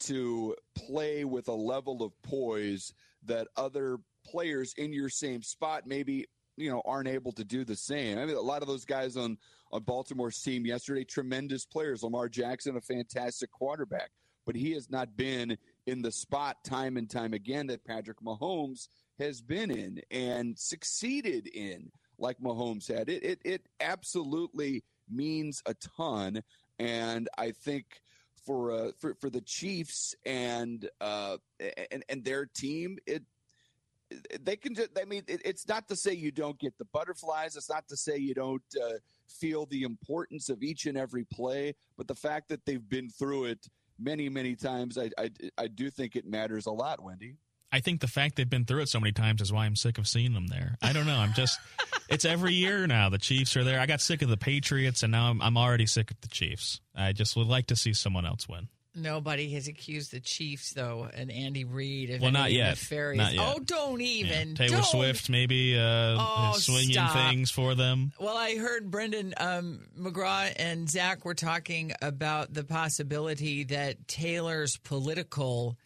[SPEAKER 5] to play with a level of poise that other players in your same spot maybe you know aren't able to do the same. I mean, a lot of those guys on on Baltimore's team yesterday, tremendous players. Lamar Jackson, a fantastic quarterback, but he has not been in the spot time and time again that Patrick Mahomes has been in and succeeded in, like Mahomes had. It it, it absolutely means a ton, and I think. For, uh, for for the Chiefs and uh, and and their team, it they can just, I mean, it, it's not to say you don't get the butterflies. It's not to say you don't uh, feel the importance of each and every play, but the fact that they've been through it many, many times, I, I, I do think it matters a lot, Wendy.
[SPEAKER 2] I think the fact they've been through it so many times is why I'm sick of seeing them there. I don't know. I'm just, it's every year now. The Chiefs are there. I got sick of the Patriots, and now I'm, I'm already sick of the Chiefs. I just would like to see someone else win.
[SPEAKER 1] Nobody has accused the Chiefs though, and Andy Reid of
[SPEAKER 2] well, not yet.
[SPEAKER 1] nefarious.
[SPEAKER 2] Not yet.
[SPEAKER 1] Oh, don't even.
[SPEAKER 2] Yeah. Taylor
[SPEAKER 1] don't.
[SPEAKER 2] Swift maybe uh,
[SPEAKER 1] oh,
[SPEAKER 2] swinging
[SPEAKER 1] stop.
[SPEAKER 2] things for them.
[SPEAKER 1] Well, I heard Brendan um, McGraw and Zach were talking about the possibility that Taylor's political,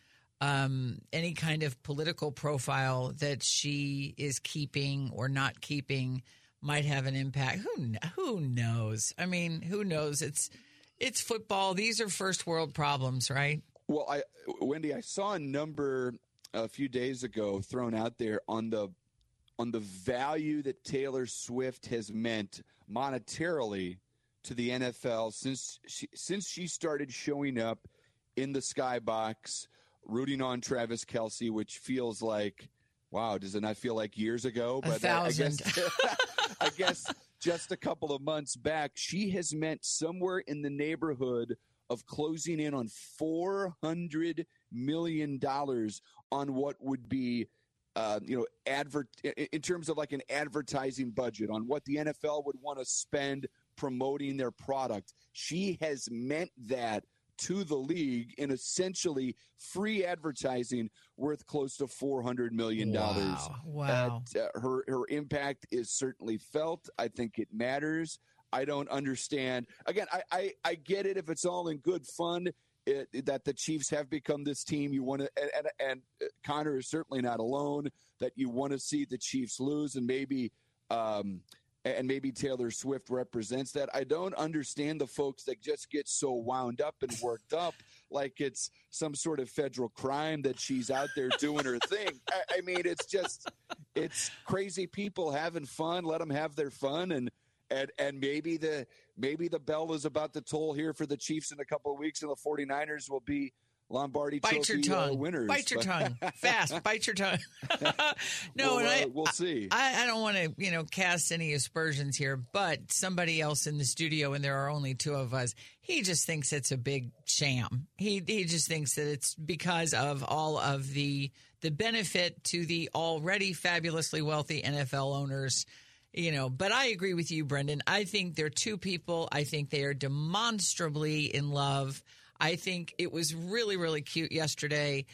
[SPEAKER 1] um, any kind of political profile that she is keeping or not keeping, might have an impact. Who who knows? I mean, who knows? It's it's football. These are first world problems, right?
[SPEAKER 5] Well, I Wendy, I saw a number a few days ago thrown out there on the on the value that Taylor Swift has meant monetarily to the NFL since she, since she started showing up in the skybox, rooting on Travis Kelce, which feels like, wow, does it not feel like years ago?
[SPEAKER 1] Thousand.
[SPEAKER 5] I, I guess, I guess just a couple of months back, she has meant somewhere in the neighborhood of closing in on four hundred million dollars on what would be uh, you know, advert in terms of like an advertising budget on what the NFL would want to spend promoting their product. She has meant that to the league in essentially free advertising worth close to four hundred million dollars.
[SPEAKER 1] Wow! wow.
[SPEAKER 5] Uh, her her impact is certainly felt. I think it matters. I don't understand. Again, I, I, I get it if it's all in good fun. It, that the Chiefs have become this team you want to, and, and, and uh, Connor is certainly not alone. That you want to see the Chiefs lose, and maybe, um, and maybe Taylor Swift represents that. I don't understand the folks that just get so wound up and worked up like it's some sort of federal crime that she's out there doing her thing. I, I mean, it's just, it's crazy people having fun. Let them have their fun, and and and maybe the maybe the bell is about to toll here for the Chiefs in a couple of weeks, and the 49ers will be Lombardi
[SPEAKER 1] bite
[SPEAKER 5] Trophy
[SPEAKER 1] your
[SPEAKER 5] uh,
[SPEAKER 1] tongue.
[SPEAKER 5] winners.
[SPEAKER 1] Bite your tongue fast. Bite your tongue. no,
[SPEAKER 5] We'll,
[SPEAKER 1] and I
[SPEAKER 5] uh, we'll see.
[SPEAKER 1] I, I don't want to you know cast any aspersions here, but somebody else in the studio, and there are only two of us. He just thinks it's a big sham. He he just thinks that it's because of all of the the benefit to the already fabulously wealthy NFL owners you know but i agree with you brendan i think they're two people i think they are demonstrably in love i think it was really really cute yesterday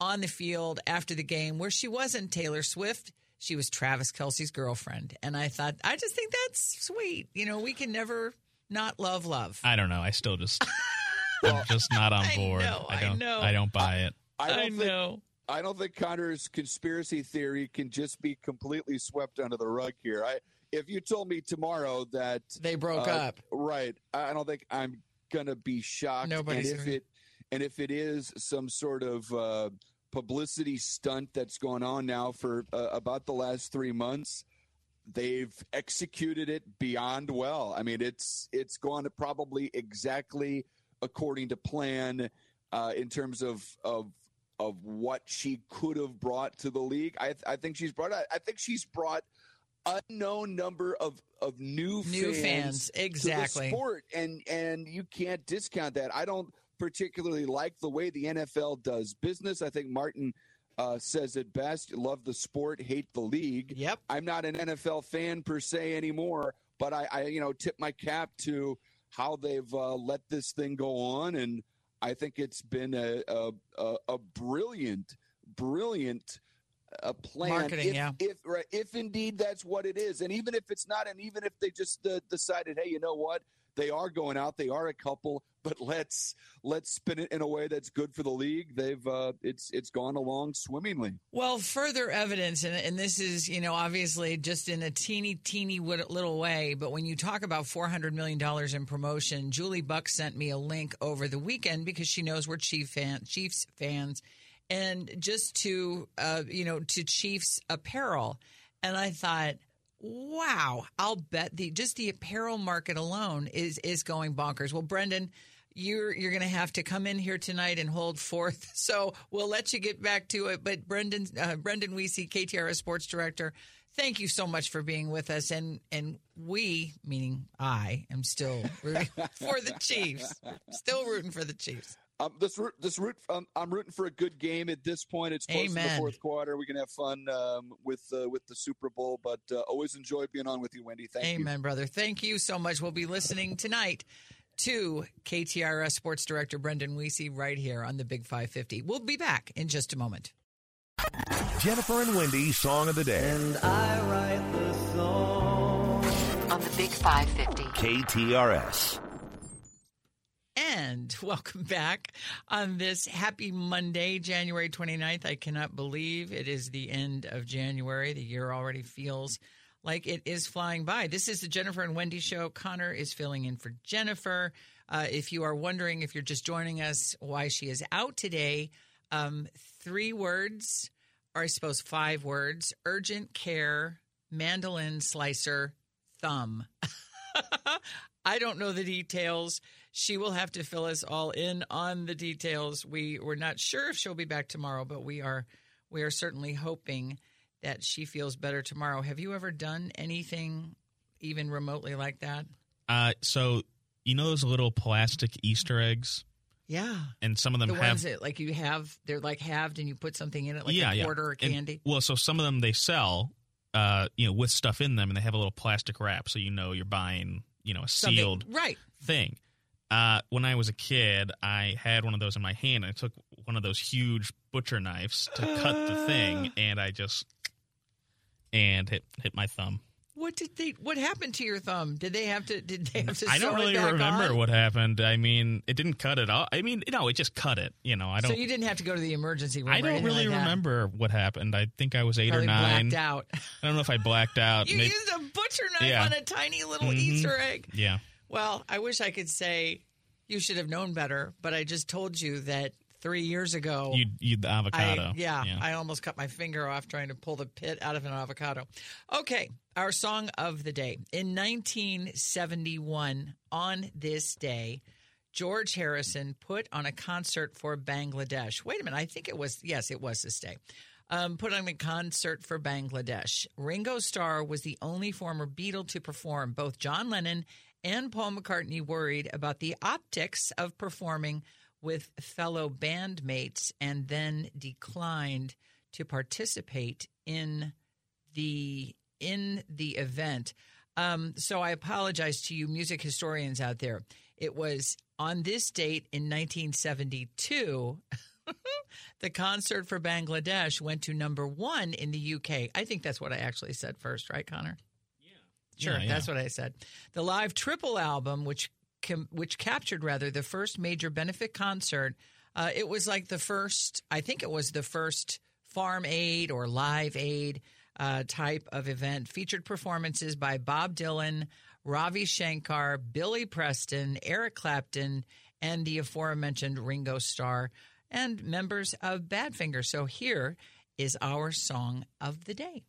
[SPEAKER 1] on the field after the game where she wasn't taylor swift she was travis kelce's girlfriend and i thought i just think that's sweet you know we can never not love love
[SPEAKER 2] I don't know. I still just I'm just not on
[SPEAKER 1] I
[SPEAKER 2] board.
[SPEAKER 1] know, I
[SPEAKER 2] don't
[SPEAKER 1] know.
[SPEAKER 2] I don't buy it.
[SPEAKER 5] I don't
[SPEAKER 1] I
[SPEAKER 5] think
[SPEAKER 1] know
[SPEAKER 5] I don't think Connor's conspiracy theory can just be completely swept under the rug here. I if you told me tomorrow that
[SPEAKER 1] they broke
[SPEAKER 5] uh,
[SPEAKER 1] up
[SPEAKER 5] right, I don't think I'm gonna be shocked.
[SPEAKER 1] Nobody's
[SPEAKER 5] and if
[SPEAKER 1] gonna-
[SPEAKER 5] it and if it is some sort of uh, publicity stunt that's going on now for uh, about the last three months, they've executed it beyond well. I mean, it's it's gone probably exactly according to plan uh, in terms of of of what she could have brought to the league. I I think she's brought. I think she's brought unknown number of of new
[SPEAKER 1] new
[SPEAKER 5] fans,
[SPEAKER 1] fans
[SPEAKER 5] to the
[SPEAKER 1] exactly
[SPEAKER 5] sport, and and you can't discount that. I don't particularly like the way the NFL does business. I think Martin uh, says it best: "Love the sport, hate the league."
[SPEAKER 1] yep
[SPEAKER 5] I'm not an NFL fan per se anymore, but I, I you know, tip my cap to how they've uh, let this thing go on, and I think it's been a, a, a brilliant, brilliant uh, plan.
[SPEAKER 1] Marketing,
[SPEAKER 5] if,
[SPEAKER 1] yeah.
[SPEAKER 5] If right, if indeed that's what it is, and even if it's not, and even if they just uh, decided, hey, you know what, they are going out, they are a couple, but let's let's spin it in a way that's good for the league. They've uh, it's it's gone along swimmingly.
[SPEAKER 1] Well, further evidence, and, and this is, you know, obviously just in a teeny, teeny little way, but when you talk about $400 million in promotion, Julie Buck sent me a link over the weekend because she knows we're Chief fan, Chiefs fans, and just to, uh, you know, to Chiefs apparel. And I thought, wow, I'll bet the just the apparel market alone is is going bonkers. Well, Brendan, you're you're going to have to come in here tonight and hold forth. So we'll let you get back to it. But Brendan uh, Brendan Weesey, KTRS Sports Director, thank you so much for being with us. And and we, meaning I, am still rooting for the Chiefs. Still rooting for the Chiefs.
[SPEAKER 5] Um, this root, this root, um, I'm rooting for a good game at this point. It's close to the fourth quarter. We can have fun um, with uh, with the Super Bowl, but uh, always enjoy being on with you, Wendy. Thank you.
[SPEAKER 1] Amen, brother. Thank you so much. We'll be listening tonight to KTRS Sports Director Brendan Weesey right here on the Big 550. We'll be back in just a moment.
[SPEAKER 6] Jennifer and Wendy Song of the Day.
[SPEAKER 7] And I write the song.
[SPEAKER 8] on the Big 550.
[SPEAKER 6] KTRS.
[SPEAKER 1] And welcome back on this happy Monday, January 29th. I cannot believe it is the end of January. The year already feels like it is flying by. This is the Jennifer and Wendy show. Connor is filling in for Jennifer. Uh, if you are wondering, if you're just joining us, why she is out today, um, three words, or I suppose five words urgent care, mandolin slicer, thumb. I don't know the details. She will have to fill us all in on the details. We we're not sure if she'll be back tomorrow, but we are we are certainly hoping that she feels better tomorrow. Have you ever done anything even remotely like that?
[SPEAKER 2] Uh, so you know those little plastic Easter eggs,
[SPEAKER 1] Yeah.
[SPEAKER 2] and some of them
[SPEAKER 1] The
[SPEAKER 2] have
[SPEAKER 1] that like you have they're like halved and you put something in it like
[SPEAKER 2] yeah,
[SPEAKER 1] a
[SPEAKER 2] yeah.
[SPEAKER 1] quarter or
[SPEAKER 2] And-
[SPEAKER 1] candy.
[SPEAKER 2] well, so some of them they sell, uh, you know, with stuff in them, and they have a little plastic wrap, so you know you're buying, you know, a
[SPEAKER 1] Something-
[SPEAKER 2] sealed
[SPEAKER 1] right.
[SPEAKER 2] thing. Uh, when I was a kid, I had one of those in my hand. And I took one of those huge butcher knives to cut the thing, and I just and hit hit my thumb.
[SPEAKER 1] What did they? What happened to your thumb? Did they have to? Did they have to?
[SPEAKER 2] I don't really remember
[SPEAKER 1] on?
[SPEAKER 2] what happened. I mean, it didn't cut it off. I mean, no, it just cut it. You know, I don't.
[SPEAKER 1] So you didn't have to go to the emergency room.
[SPEAKER 2] I don't really
[SPEAKER 1] like
[SPEAKER 2] remember what happened. I think I was eight
[SPEAKER 1] Probably
[SPEAKER 2] or nine.
[SPEAKER 1] blacked out.
[SPEAKER 2] I don't know if I blacked out.
[SPEAKER 1] You used a butcher knife
[SPEAKER 2] Yeah.
[SPEAKER 1] on a tiny little
[SPEAKER 2] Mhm.
[SPEAKER 1] Easter egg.
[SPEAKER 2] yeah.
[SPEAKER 1] Well, I wish I could say you should have known better, but I just told you that three years ago.
[SPEAKER 2] You you the avocado.
[SPEAKER 1] I, yeah, I almost cut my finger off trying to pull the pit out of an avocado. Okay, our song of the day. In 1971, on this day, George Harrison put on a concert for Bangladesh. Wait a minute, I think it was, yes, it was this day. Um, put on a concert for Bangladesh. Ringo Starr was the only former Beatle to perform. Both John Lennon and Paul McCartney worried about the optics of performing with fellow bandmates and then declined to participate in the in the event. Um, so I apologize to you music historians out there. It was on this date in 1972 the concert for Bangladesh went to number one in the UK. I think that's what I actually said first, right, Connor? Sure,
[SPEAKER 2] Yeah, yeah.
[SPEAKER 1] that's what I said. The live triple album, which which captured rather the first major benefit concert, uh, it was like the first. I think it was the first farm aid or live aid uh, type of event. Featured performances by Bob Dylan, Ravi Shankar, Billy Preston, Eric Clapton, and the aforementioned Ringo Starr, and members of Badfinger. So here is our song of the day.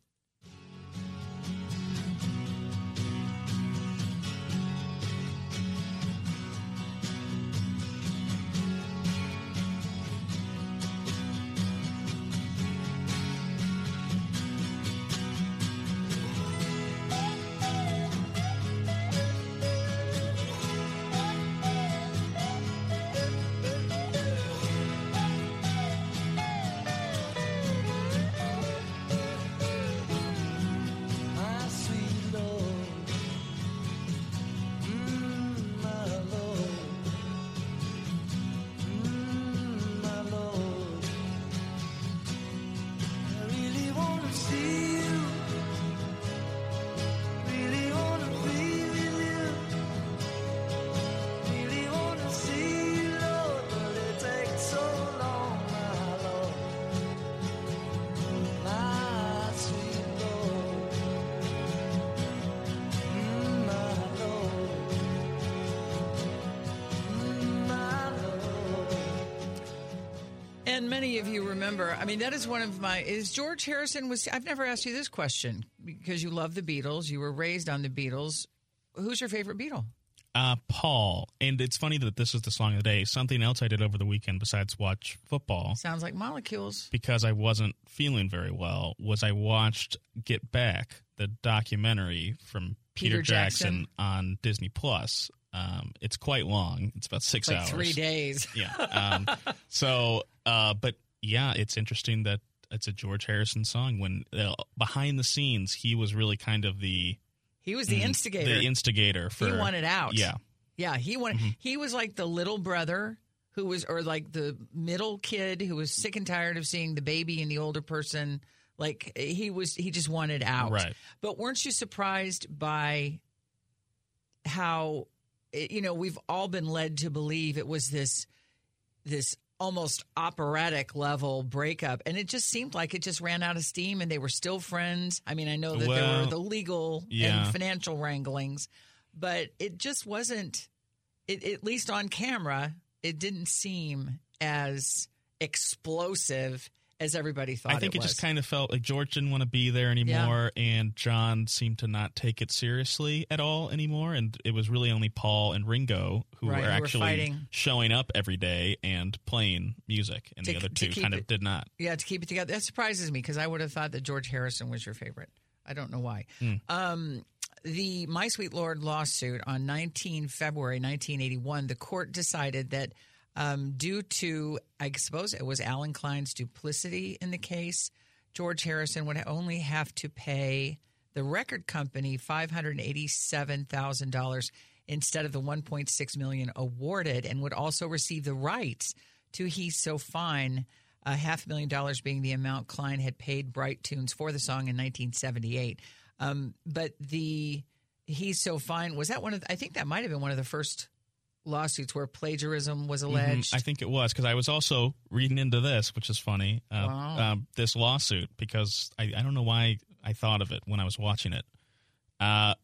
[SPEAKER 1] Remember, I mean, that is one of my. Is George Harrison was. I've never asked you this question because you love the Beatles. You were raised on the Beatles. Who's your favorite Beatle?
[SPEAKER 2] Uh, Paul, and it's funny that this is the song of the day. Something else I did over the weekend besides watch football
[SPEAKER 1] Sounds like molecules.
[SPEAKER 2] because I wasn't feeling very well was I watched Get Back, the documentary from Peter,
[SPEAKER 1] Peter Jackson.
[SPEAKER 2] Jackson. on Disney Plus. Um, it's quite long. It's about six
[SPEAKER 1] Like
[SPEAKER 2] hours.
[SPEAKER 1] three days.
[SPEAKER 2] Yeah. Um, so, uh, but yeah, it's interesting that it's a George Harrison song. When uh, behind the scenes, he was really kind of the
[SPEAKER 1] He was the instigator.
[SPEAKER 2] Mm-hmm. the instigator for.
[SPEAKER 1] he wanted out.
[SPEAKER 2] Yeah.
[SPEAKER 1] Yeah, he wanted.
[SPEAKER 2] Mm-hmm.
[SPEAKER 1] He was like the little brother who was, or like the middle kid who was sick and tired of seeing the baby and the older person. Like he was, he just wanted out.
[SPEAKER 2] Right.
[SPEAKER 1] But weren't you surprised by how, eh, you know, we've all been led to believe it was this, this almost operatic level breakup, and it just seemed like it just ran out of steam, and they were still friends. I mean, I know that there were the legal
[SPEAKER 2] yeah.
[SPEAKER 1] and financial wranglings, but it just wasn't. It, at least on camera, it didn't seem as explosive as everybody thought.
[SPEAKER 2] I think it,
[SPEAKER 1] was.
[SPEAKER 2] just kind of felt like George didn't want to be there anymore, and John seemed to not take it seriously at all anymore. And it was really only Paul and Ringo who
[SPEAKER 1] Right,
[SPEAKER 2] were
[SPEAKER 1] were
[SPEAKER 2] actually
[SPEAKER 1] fighting.
[SPEAKER 2] showing up every day and playing music, and
[SPEAKER 1] To-
[SPEAKER 2] the other two kind
[SPEAKER 1] it-
[SPEAKER 2] of did not.
[SPEAKER 1] Yeah, to keep it together. That surprises me because I would have thought that George Harrison was your favorite. I don't know why. Um, the My Sweet Lord lawsuit on 19 February 1981, the court decided that um, due to, I suppose it was Allen Klein's duplicity in the case, George Harrison would only have to pay the record company $587,000 instead of the 1.6 million awarded and would also receive the rights to He's So Fine, a half million dollars being the amount Klein had paid Bright Tunes for the song in 1978. Um, but the He's So Fine was that one of the, I think that might have been one of the first lawsuits where plagiarism was
[SPEAKER 2] Mhm,
[SPEAKER 1] alleged.
[SPEAKER 2] I think it was because I was also reading into this, which is funny. Uh,
[SPEAKER 1] Wow.
[SPEAKER 2] um, this lawsuit because I, I don't know why I thought of it when I was watching it. Uh,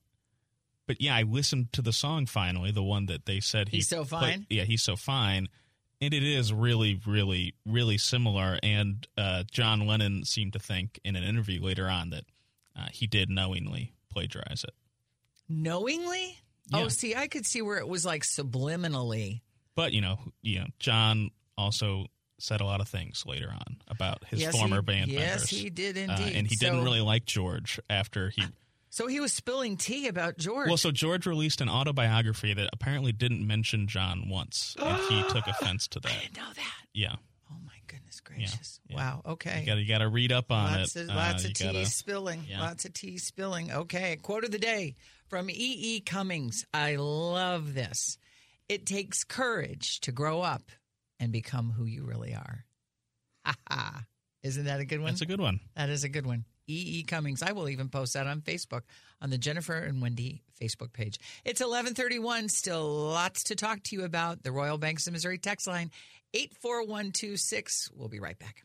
[SPEAKER 2] but yeah, I listened to the song finally, the one that they said he
[SPEAKER 1] He's So Fine?
[SPEAKER 2] yeah, he's so fine, and it is really, really, really similar. And uh, John Lennon seemed to think in an interview later on that uh, he did knowingly plagiarize it.
[SPEAKER 1] Knowingly?
[SPEAKER 2] Yeah.
[SPEAKER 1] Oh, see, I could see where it was like subliminally.
[SPEAKER 2] But you know, you know, John also said a lot of things later on about his
[SPEAKER 1] Yes,
[SPEAKER 2] former
[SPEAKER 1] he-
[SPEAKER 2] band
[SPEAKER 1] yes,
[SPEAKER 2] members.
[SPEAKER 1] he did
[SPEAKER 2] Uh,
[SPEAKER 1] indeed.
[SPEAKER 2] and he didn't really like George after he.
[SPEAKER 1] So he was spilling tea about George.
[SPEAKER 2] Well, so George released an autobiography that apparently didn't mention John once, and he took offense to that.
[SPEAKER 1] I didn't know that.
[SPEAKER 2] Yeah,
[SPEAKER 1] Oh my goodness gracious!
[SPEAKER 2] yeah.
[SPEAKER 1] Wow. Okay.
[SPEAKER 2] you got you got to read up on
[SPEAKER 1] lots
[SPEAKER 2] it.
[SPEAKER 1] Of,
[SPEAKER 2] Uh,
[SPEAKER 1] lots of tea
[SPEAKER 2] gotta-
[SPEAKER 1] spilling.
[SPEAKER 2] yeah.
[SPEAKER 1] Lots of tea spilling. Okay. Quote of the day from E. E. Cummings. I love this. It takes courage to grow up and become who you really are. Ha ha. Isn't that a good one?
[SPEAKER 2] That's a good one.
[SPEAKER 1] That is a good one. E. E. Cummings. I will even post that on Facebook on the Jennifer and Wendy Facebook page. It's 1131. Still lots to talk to you about. The Royal Banks of Missouri text line 84126. We'll be right back.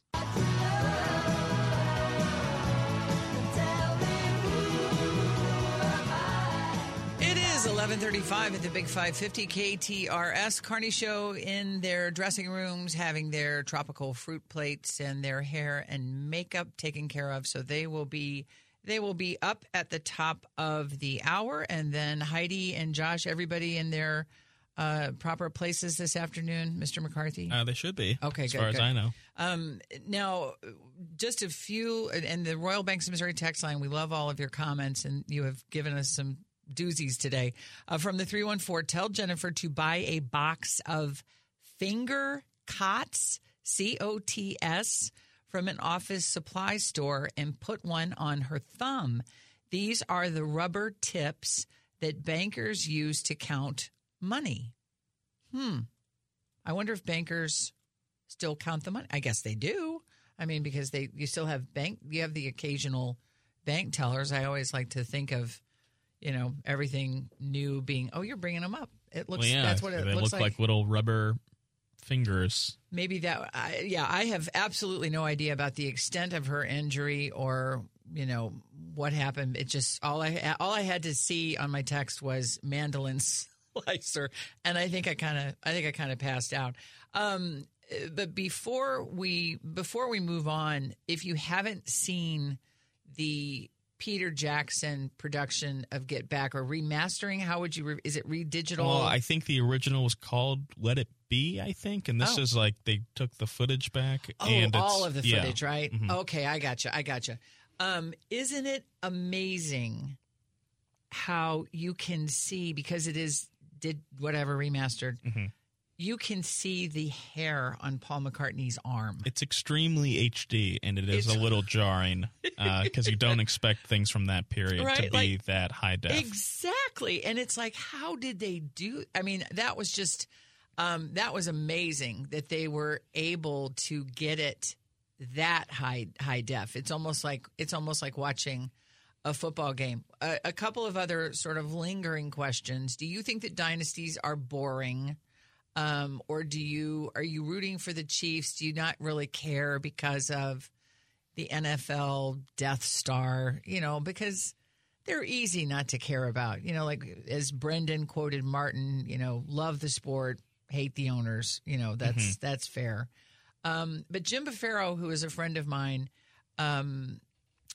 [SPEAKER 1] 11:35 at the Big 550 KTRS Carney Show in their dressing rooms having their tropical fruit plates and their hair and makeup taken care of so they will be they will be up at the top of the hour and then Heidi and Josh everybody in their uh, proper places this afternoon Mr. McCarthy
[SPEAKER 2] Uh, they should be.
[SPEAKER 1] Okay,
[SPEAKER 2] as
[SPEAKER 1] good,
[SPEAKER 2] far
[SPEAKER 1] good.
[SPEAKER 2] as I know.
[SPEAKER 1] um, now, just a few, and the Royal Banks of Missouri text line, we love all of your comments, and you have given us some doozies today. Uh, from the 314, tell Jennifer to buy a box of finger cots, C O T S, from an office supply store and put one on her thumb. These are the rubber tips that bankers use to count money. Hmm. I wonder if bankers still count the money. I guess they do. I mean, because they you still have bank you have the occasional bank tellers. I always like to think of, you know, everything new being. Oh, you're bringing them up. It looks.
[SPEAKER 2] well, yeah,
[SPEAKER 1] that's what it
[SPEAKER 2] they
[SPEAKER 1] looks
[SPEAKER 2] look like. little rubber fingers.
[SPEAKER 1] maybe that I, yeah i have absolutely no idea about the extent of her injury or you know what happened it just all i all i had to see on my text was mandolin slicer and i think i kind of i think i kind of passed out um but before we before we move on if you haven't seen the Peter Jackson production of Get Back or remastering, how would you? Re- is it redigital?
[SPEAKER 2] Well, I think the original was called "Let It Be," I think, and this
[SPEAKER 1] Oh.
[SPEAKER 2] is like they took the footage back.
[SPEAKER 1] Oh,
[SPEAKER 2] and it's,
[SPEAKER 1] all of the
[SPEAKER 2] yeah.
[SPEAKER 1] footage, right?
[SPEAKER 2] Mhm.
[SPEAKER 1] Okay, I gotcha. I gotcha. Um, isn't it amazing how you can see because it is did whatever remastered?
[SPEAKER 2] Mhm.
[SPEAKER 1] You can see the hair on Paul McCartney's arm.
[SPEAKER 2] It's extremely HD, and it is
[SPEAKER 1] It's-
[SPEAKER 2] a little jarring because you don't expect things from that period to be
[SPEAKER 1] like-
[SPEAKER 2] that high def.
[SPEAKER 1] Exactly. And it's like, how did they do? I mean, that was just, um, that was amazing that they were able to get it that high, high def. It's almost like, it's almost like watching a football game. A, a couple of other sort of lingering questions. Do you think that dynasties are boring? Um, or do you, are you rooting for the Chiefs? Do you not really care because of the NFL Death Star? You know, because, they're easy not to care about. You know, like as Brendan quoted Martin, you know, love the sport, hate the owners. You know, that's that's fair. Um, but Jim Buffaro, who is a friend of mine, um,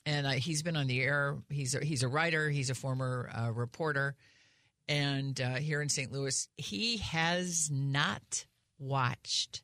[SPEAKER 1] and uh, he's been on the air. He's a, he's a writer. He's a former uh, reporter, and uh, here in St. Louis, he has not watched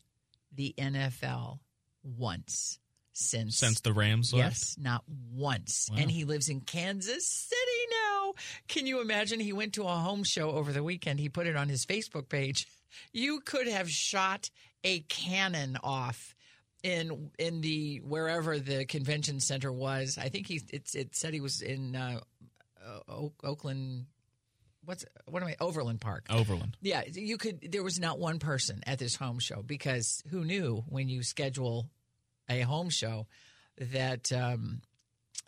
[SPEAKER 1] the NFL once since
[SPEAKER 2] Since the Rams left?
[SPEAKER 1] Yes, not once.
[SPEAKER 2] Wow.
[SPEAKER 1] And he lives in Kansas City now. Can you imagine? He went to a home show over the weekend. He put it on his Facebook page. You could have shot a cannon off in in the wherever the convention center was. I think he it, it said he was in uh, o- Oakland. What's what am I? Overland Park.
[SPEAKER 2] Overland.
[SPEAKER 1] Yeah, you could. There was not one person at this home show because who knew when you schedule a home show that um,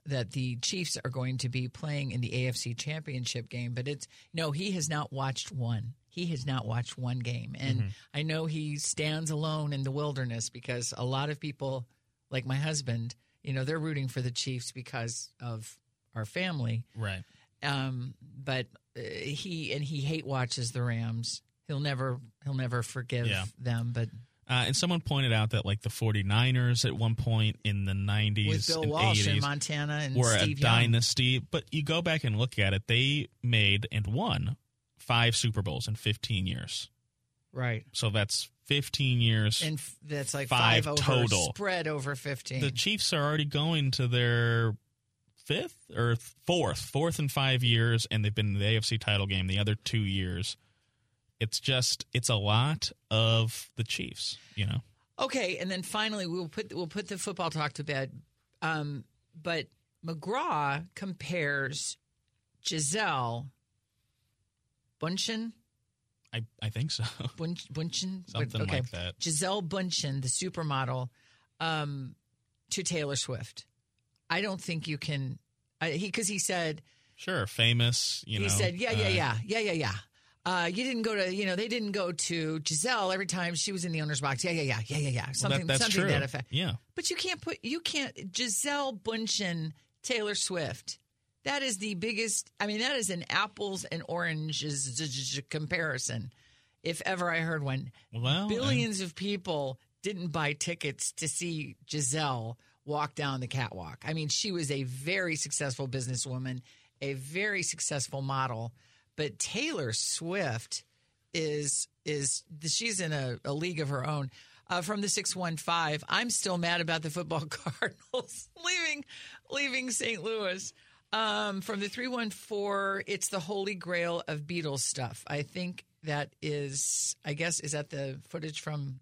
[SPEAKER 1] that the Chiefs are going to be playing in the AFC Championship game? But it's no, he has not watched one. He has not watched one game, and I know he stands alone in the wilderness because a lot of people, like my husband, you know, they're rooting for the Chiefs because of our family.
[SPEAKER 2] Right.
[SPEAKER 1] Um, but he and he hate watches the Rams. He'll never he'll never forgive
[SPEAKER 2] Yeah.
[SPEAKER 1] them. But
[SPEAKER 2] Uh, and someone pointed out that like the 49ers at one point in the 90s
[SPEAKER 1] with Bill
[SPEAKER 2] and
[SPEAKER 1] Walsh
[SPEAKER 2] 80s
[SPEAKER 1] in Montana and
[SPEAKER 2] were
[SPEAKER 1] Steve
[SPEAKER 2] a
[SPEAKER 1] Young,
[SPEAKER 2] dynasty, but you go back and look at it, they made and won five Super Bowls in 15 years.
[SPEAKER 1] right?
[SPEAKER 2] So that's 15 years.
[SPEAKER 1] And f- that's like
[SPEAKER 2] Five
[SPEAKER 1] five, over
[SPEAKER 2] total.
[SPEAKER 1] spread over fifteen.
[SPEAKER 2] the Chiefs are already going to their fifth or fourth, fourth in five years, and they've been in the AFC title game the other two years. It's just, it's a lot of the Chiefs, you know?
[SPEAKER 1] Okay, and then finally we'll put we'll put the football talk to bed. Um, but McGraw compares Giselle Bundchen
[SPEAKER 2] I, I think so.
[SPEAKER 1] Bun- Bunchen,
[SPEAKER 2] Something
[SPEAKER 1] okay.
[SPEAKER 2] like that.
[SPEAKER 1] Giselle Bunchen, the supermodel, um, to Taylor Swift. I don't think you can. I, he because he said
[SPEAKER 2] Sure, famous, you
[SPEAKER 1] he
[SPEAKER 2] know.
[SPEAKER 1] said yeah yeah
[SPEAKER 2] uh,
[SPEAKER 1] yeah yeah yeah yeah. Uh, you didn't go to you know they didn't go to Giselle every time she was in the owner's box. Yeah yeah yeah yeah yeah yeah.
[SPEAKER 2] well,
[SPEAKER 1] Something
[SPEAKER 2] that, that's
[SPEAKER 1] something
[SPEAKER 2] true.
[SPEAKER 1] that effect.
[SPEAKER 2] Yeah.
[SPEAKER 1] But you can't put you can't Giselle Bundchen Taylor Swift. That is the biggest. I mean, that is an apples and oranges comparison, if ever I heard one.
[SPEAKER 2] Well,
[SPEAKER 1] Billions of people didn't buy tickets to see Giselle walk down the catwalk. I mean, she was a very successful businesswoman, a very successful model, but Taylor Swift is is she's in a, a league of her own. Uh, from the six one five, I'm still mad about the football Cardinals leaving leaving St. Louis. Um, from the three one four, it's the holy grail of Beatles stuff. I think that is, I guess, is that the footage from?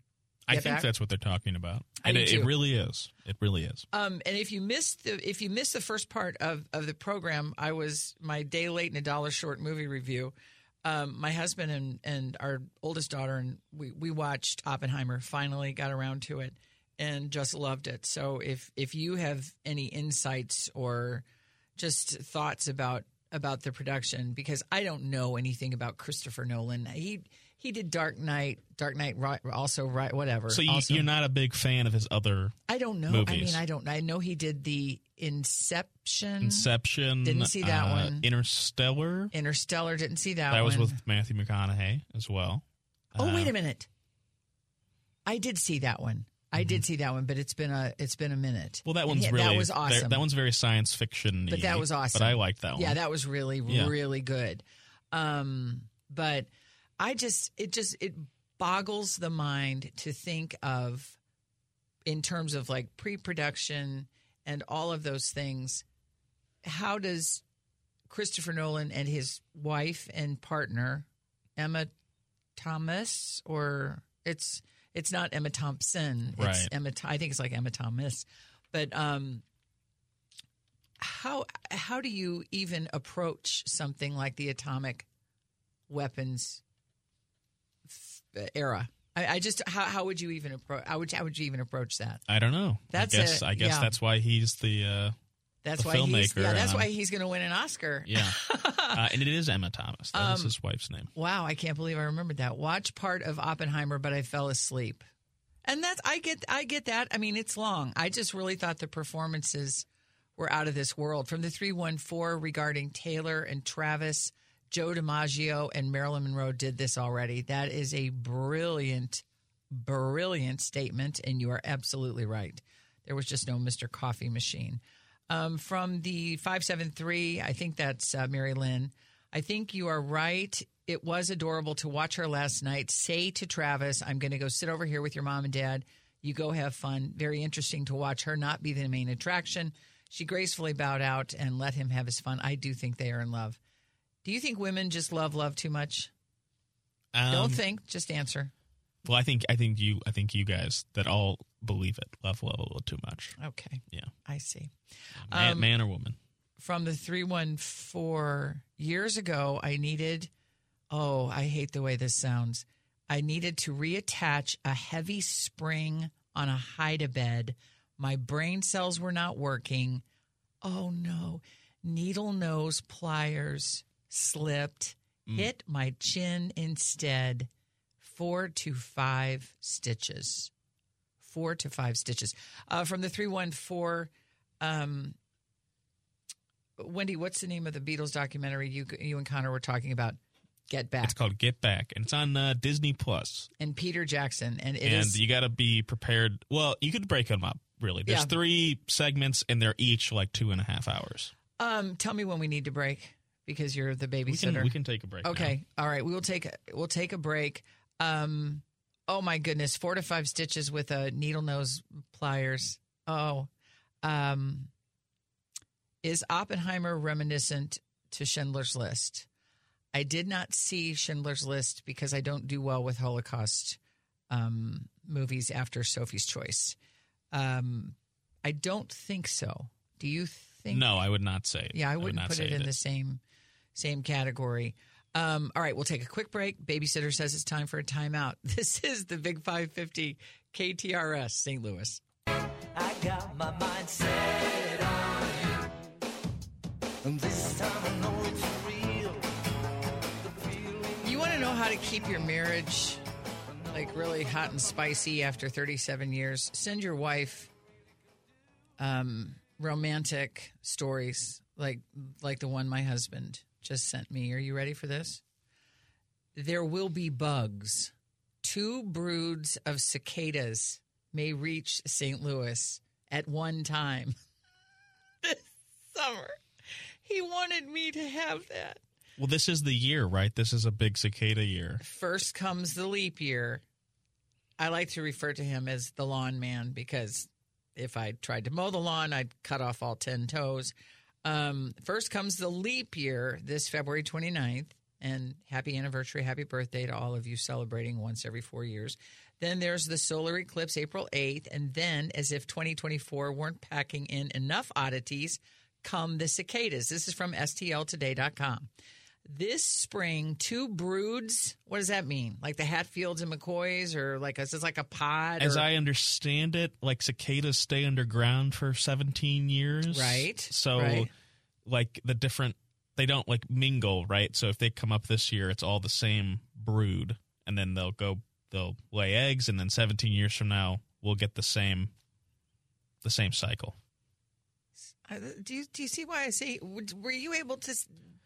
[SPEAKER 2] I think
[SPEAKER 1] Back?
[SPEAKER 2] that's what they're talking about.
[SPEAKER 1] I
[SPEAKER 2] And
[SPEAKER 1] do
[SPEAKER 2] it, it really is. It really is.
[SPEAKER 1] Um, and if you missed the if you missed the first part of, of the program, I was my day late and a dollar short movie review. Um, my husband and, and our oldest daughter and we, we watched Oppenheimer. Finally got around to it and just loved it. So if if you have any insights or just thoughts about about the production, because I don't know anything about Christopher Nolan. He he did Dark Knight, Dark Knight, also right, whatever.
[SPEAKER 2] So you, you're not a big fan of his other
[SPEAKER 1] I don't know. I mean, I don't. I know he did the Inception,
[SPEAKER 2] Inception.
[SPEAKER 1] Didn't see that
[SPEAKER 2] uh,
[SPEAKER 1] one.
[SPEAKER 2] Interstellar.
[SPEAKER 1] Interstellar. Didn't see that.
[SPEAKER 2] That was
[SPEAKER 1] one.
[SPEAKER 2] with Matthew McConaughey as well.
[SPEAKER 1] Oh, wait
[SPEAKER 2] Uh,
[SPEAKER 1] a minute. I did see that one. I did see that one, but it's been a it's been a minute.
[SPEAKER 2] Mm-hmm. Well, that one's
[SPEAKER 1] yeah,
[SPEAKER 2] really
[SPEAKER 1] that was awesome.
[SPEAKER 2] That one's very science fiction.
[SPEAKER 1] But that was awesome.
[SPEAKER 2] But I liked that one.
[SPEAKER 1] Yeah, that was really
[SPEAKER 2] Yeah.
[SPEAKER 1] really good. Um, but I just it just it boggles the mind to think of in terms of like pre-production and all of those things. How does Christopher Nolan and his wife and partner Emma Thomas or it's it's not Emma Thompson. It's
[SPEAKER 2] Right.
[SPEAKER 1] Emma I think it's like Emma Thomas. But um how how do you even approach something like the atomic weapons era? I, I just how how would you even approach how would how would you even approach that?
[SPEAKER 2] I don't know.
[SPEAKER 1] That's
[SPEAKER 2] I guess.
[SPEAKER 1] it,
[SPEAKER 2] I guess
[SPEAKER 1] yeah.
[SPEAKER 2] that's why he's the. Uh,
[SPEAKER 1] That's
[SPEAKER 2] The
[SPEAKER 1] why he's
[SPEAKER 2] filmmaker,
[SPEAKER 1] yeah. That's
[SPEAKER 2] uh,
[SPEAKER 1] why he's going to win an Oscar.
[SPEAKER 2] yeah, uh, and it is Emma Thomas. That is
[SPEAKER 1] Um,
[SPEAKER 2] his wife's name.
[SPEAKER 1] Wow, I can't believe I remembered that. Watch part of Oppenheimer, but I fell asleep. And that's I get I get that. I mean, it's long. I just really thought the performances were out of this world. From the 314 regarding Taylor and Travis, Joe DiMaggio and Marilyn Monroe did this already. That is a brilliant brilliant statement, and you are absolutely right. There was just no Mr. Coffee Machine. Um, from the 573, I think that's uh, Mary Lynn. I think you are right. It was adorable to watch her last night say to Travis, I'm going to go sit over here with your mom and dad. You go have fun. Very interesting to watch her not be the main attraction. She gracefully bowed out and let him have his fun. I do think they are in love. Do you think women just love love too much?
[SPEAKER 2] Um,
[SPEAKER 1] Don't think, just answer.
[SPEAKER 2] Well, I think I think you I think you guys that all believe it love love a little too much.
[SPEAKER 1] Okay,
[SPEAKER 2] Yeah,
[SPEAKER 1] I see.
[SPEAKER 2] man,
[SPEAKER 1] Um,
[SPEAKER 2] man or woman.
[SPEAKER 1] From the 314 years ago, I needed, oh, I hate the way this sounds. I needed to reattach a heavy spring on a hide a bed. My brain cells were not working. Oh no. Needle nose pliers slipped, hit my chin instead. Four to five stitches. Four to five stitches. Uh, from the 314, um, Wendy, what's the name of the Beatles documentary you you and Connor were talking about? Get Back.
[SPEAKER 2] It's called Get Back, and it's on uh, Disney Plus.
[SPEAKER 1] and Peter Jackson, and it
[SPEAKER 2] and
[SPEAKER 1] is
[SPEAKER 2] you got to be prepared. Well, you could break them up. Really, there's
[SPEAKER 1] Yeah.
[SPEAKER 2] three segments, and they're each like two and a half hours.
[SPEAKER 1] Um, tell me when we need to break because you're the
[SPEAKER 2] We
[SPEAKER 1] babysitter.
[SPEAKER 2] can we can take a break. now.
[SPEAKER 1] okay, all right. We will take we'll take a break. Um, oh my goodness, four to five stitches with a needle nose pliers. Oh, um, is Oppenheimer reminiscent to Schindler's List? I did not see Schindler's List because I don't do well with Holocaust um, movies after Sophie's Choice. Um, I don't think so. Do you think?
[SPEAKER 2] No, I would not say.
[SPEAKER 1] Yeah, I
[SPEAKER 2] would
[SPEAKER 1] wouldn't
[SPEAKER 2] not
[SPEAKER 1] put it in the same same category. Um, all right, we'll take a quick break. Babysitter says it's time for a timeout. This is the Big 550 KTRS St. Louis.
[SPEAKER 7] I got my mind set on you. And this time I know it's real.
[SPEAKER 1] You want to know how to keep your marriage like really hot and spicy after 37 years? Send your wife um, romantic stories like like the one my husband just sent me. Are you ready for this? There will be bugs. Two broods of cicadas may reach St. Louis at one time this summer. He wanted me to have that.
[SPEAKER 2] Well, this is the year, right? This is a big cicada year.
[SPEAKER 1] First comes the leap year. I like to refer to him as the lawn man because if I tried to mow the lawn, I'd cut off all 10 toes. Um, first comes the leap year this February 29th. And happy anniversary, happy birthday to all of you celebrating once every four years. Then there's the solar eclipse April 8th. And then, as if 2024 weren't packing in enough oddities, come the cicadas. This is from STLtoday.com. This spring, two broods. What does that mean? Like the Hatfields and McCoys, or like is this like a pod?
[SPEAKER 2] As
[SPEAKER 1] or-
[SPEAKER 2] I understand it, like cicadas stay underground for 17 years.
[SPEAKER 1] Right,
[SPEAKER 2] So,
[SPEAKER 1] right.
[SPEAKER 2] like the different, they don't like mingle, right? So if they come up this year, it's all the same brood, and then they'll go, they'll lay eggs, and then 17 years from now, we'll get the same, the same cycle.
[SPEAKER 1] Uh, do you do you see why I say? Were you able to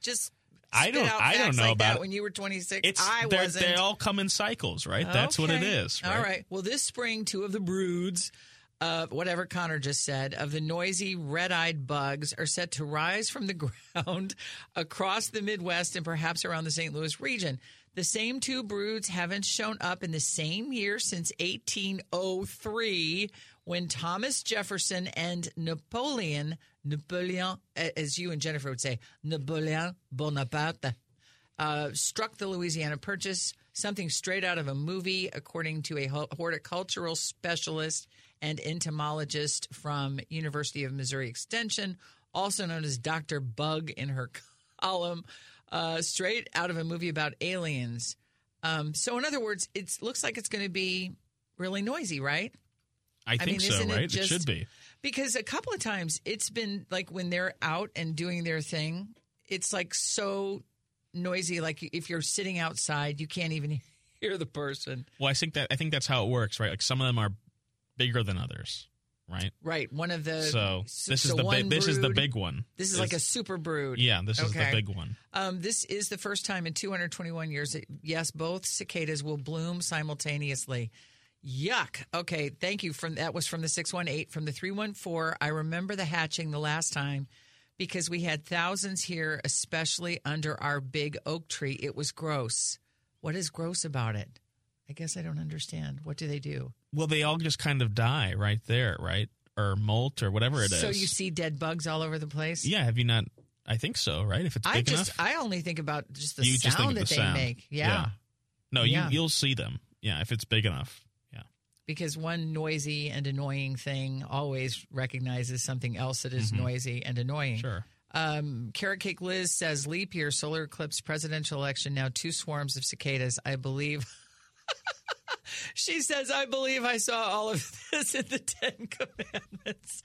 [SPEAKER 1] just?
[SPEAKER 2] I don't- I don't know
[SPEAKER 1] like
[SPEAKER 2] about
[SPEAKER 1] when you were 26.
[SPEAKER 2] It's
[SPEAKER 1] I wasn't.
[SPEAKER 2] they all come in cycles, right? That's what it is. Right?
[SPEAKER 1] All right. Well, this spring, two of the broods of whatever Connor just said of the noisy red-eyed bugs are set to rise from the ground across the Midwest and perhaps around the St. Louis region. The same two broods haven't shown up in the same year since 1803 when Thomas Jefferson and Napoleon Napoleon as you and Jennifer would say Napoleon Bonaparte uh, struck the Louisiana Purchase, something straight out of a movie, according to a horticultural specialist and entomologist from University of Missouri Extension, also known as Dr. Bug in her column, uh, straight out of a movie about aliens. Um, so, in other words, it looks like it's going to be really noisy, right?
[SPEAKER 2] I think
[SPEAKER 1] mean,
[SPEAKER 2] so,
[SPEAKER 1] isn't it
[SPEAKER 2] right? It,
[SPEAKER 1] just-
[SPEAKER 2] should be.
[SPEAKER 1] Because a couple of times it's been like when they're out and doing their thing, it's like so noisy. Like if you're sitting outside, you can't even hear the person.
[SPEAKER 2] Well, I think that I think that's how it works, right? Like some of them are bigger than others, right?
[SPEAKER 1] Right. One of the
[SPEAKER 2] so this is the big. This is the big one.
[SPEAKER 1] This is like a super brood.
[SPEAKER 2] yeah. This is the big one.
[SPEAKER 1] Um, this is the first time in 221 years that yes, both cicadas will bloom simultaneously. Yuck. Okay, thank you. From that was from the six one eight from the three one four. I remember the hatching the last time because we had thousands here, especially under our big oak tree. It was gross. What is gross about it? I guess I don't understand. What do they do?
[SPEAKER 2] Well, they all just kind of die right there, right? Or molt or whatever it is.
[SPEAKER 1] so you see dead bugs all over the place.
[SPEAKER 2] Yeah, have you not? I think so, right? If it's
[SPEAKER 1] I
[SPEAKER 2] big
[SPEAKER 1] just
[SPEAKER 2] enough,
[SPEAKER 1] I only think about just the
[SPEAKER 2] you just think
[SPEAKER 1] sound
[SPEAKER 2] of
[SPEAKER 1] that
[SPEAKER 2] the
[SPEAKER 1] they
[SPEAKER 2] sound.
[SPEAKER 1] make. Yeah.
[SPEAKER 2] No,
[SPEAKER 1] Yeah.
[SPEAKER 2] you you'll see them. Yeah, if it's big enough. Yeah.
[SPEAKER 1] Because one noisy and annoying thing always recognizes something else that is noisy and annoying.
[SPEAKER 2] Mm-hmm. Sure.
[SPEAKER 1] Um, Carrot Cake Liz says leap year, solar eclipse, presidential election, now two swarms of cicadas. I believe. she says, I believe I saw all of this in the Ten Commandments.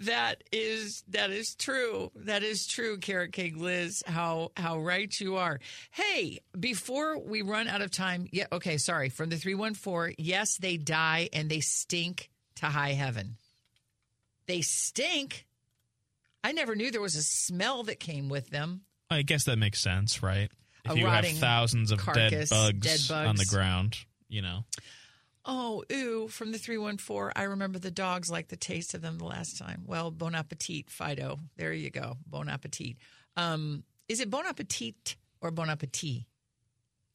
[SPEAKER 1] That is that is true. That is true, Carrot Cake Liz. How how right you are. Hey, before we run out of time, yeah, okay, sorry. From the three one four, yes, they die and they stink to high heaven. They stink. I never knew there was a smell that came with them.
[SPEAKER 2] I guess that makes sense, right? If
[SPEAKER 1] A
[SPEAKER 2] you have thousands of dead bugs,
[SPEAKER 1] dead
[SPEAKER 2] on the ground, you know.
[SPEAKER 1] Oh, ooh, from the 314. I remember the dogs like the taste of them the last time. Well, bon appetit, Fido. There you go. Bon appetit. Um, is it bon appetit or bon appetit?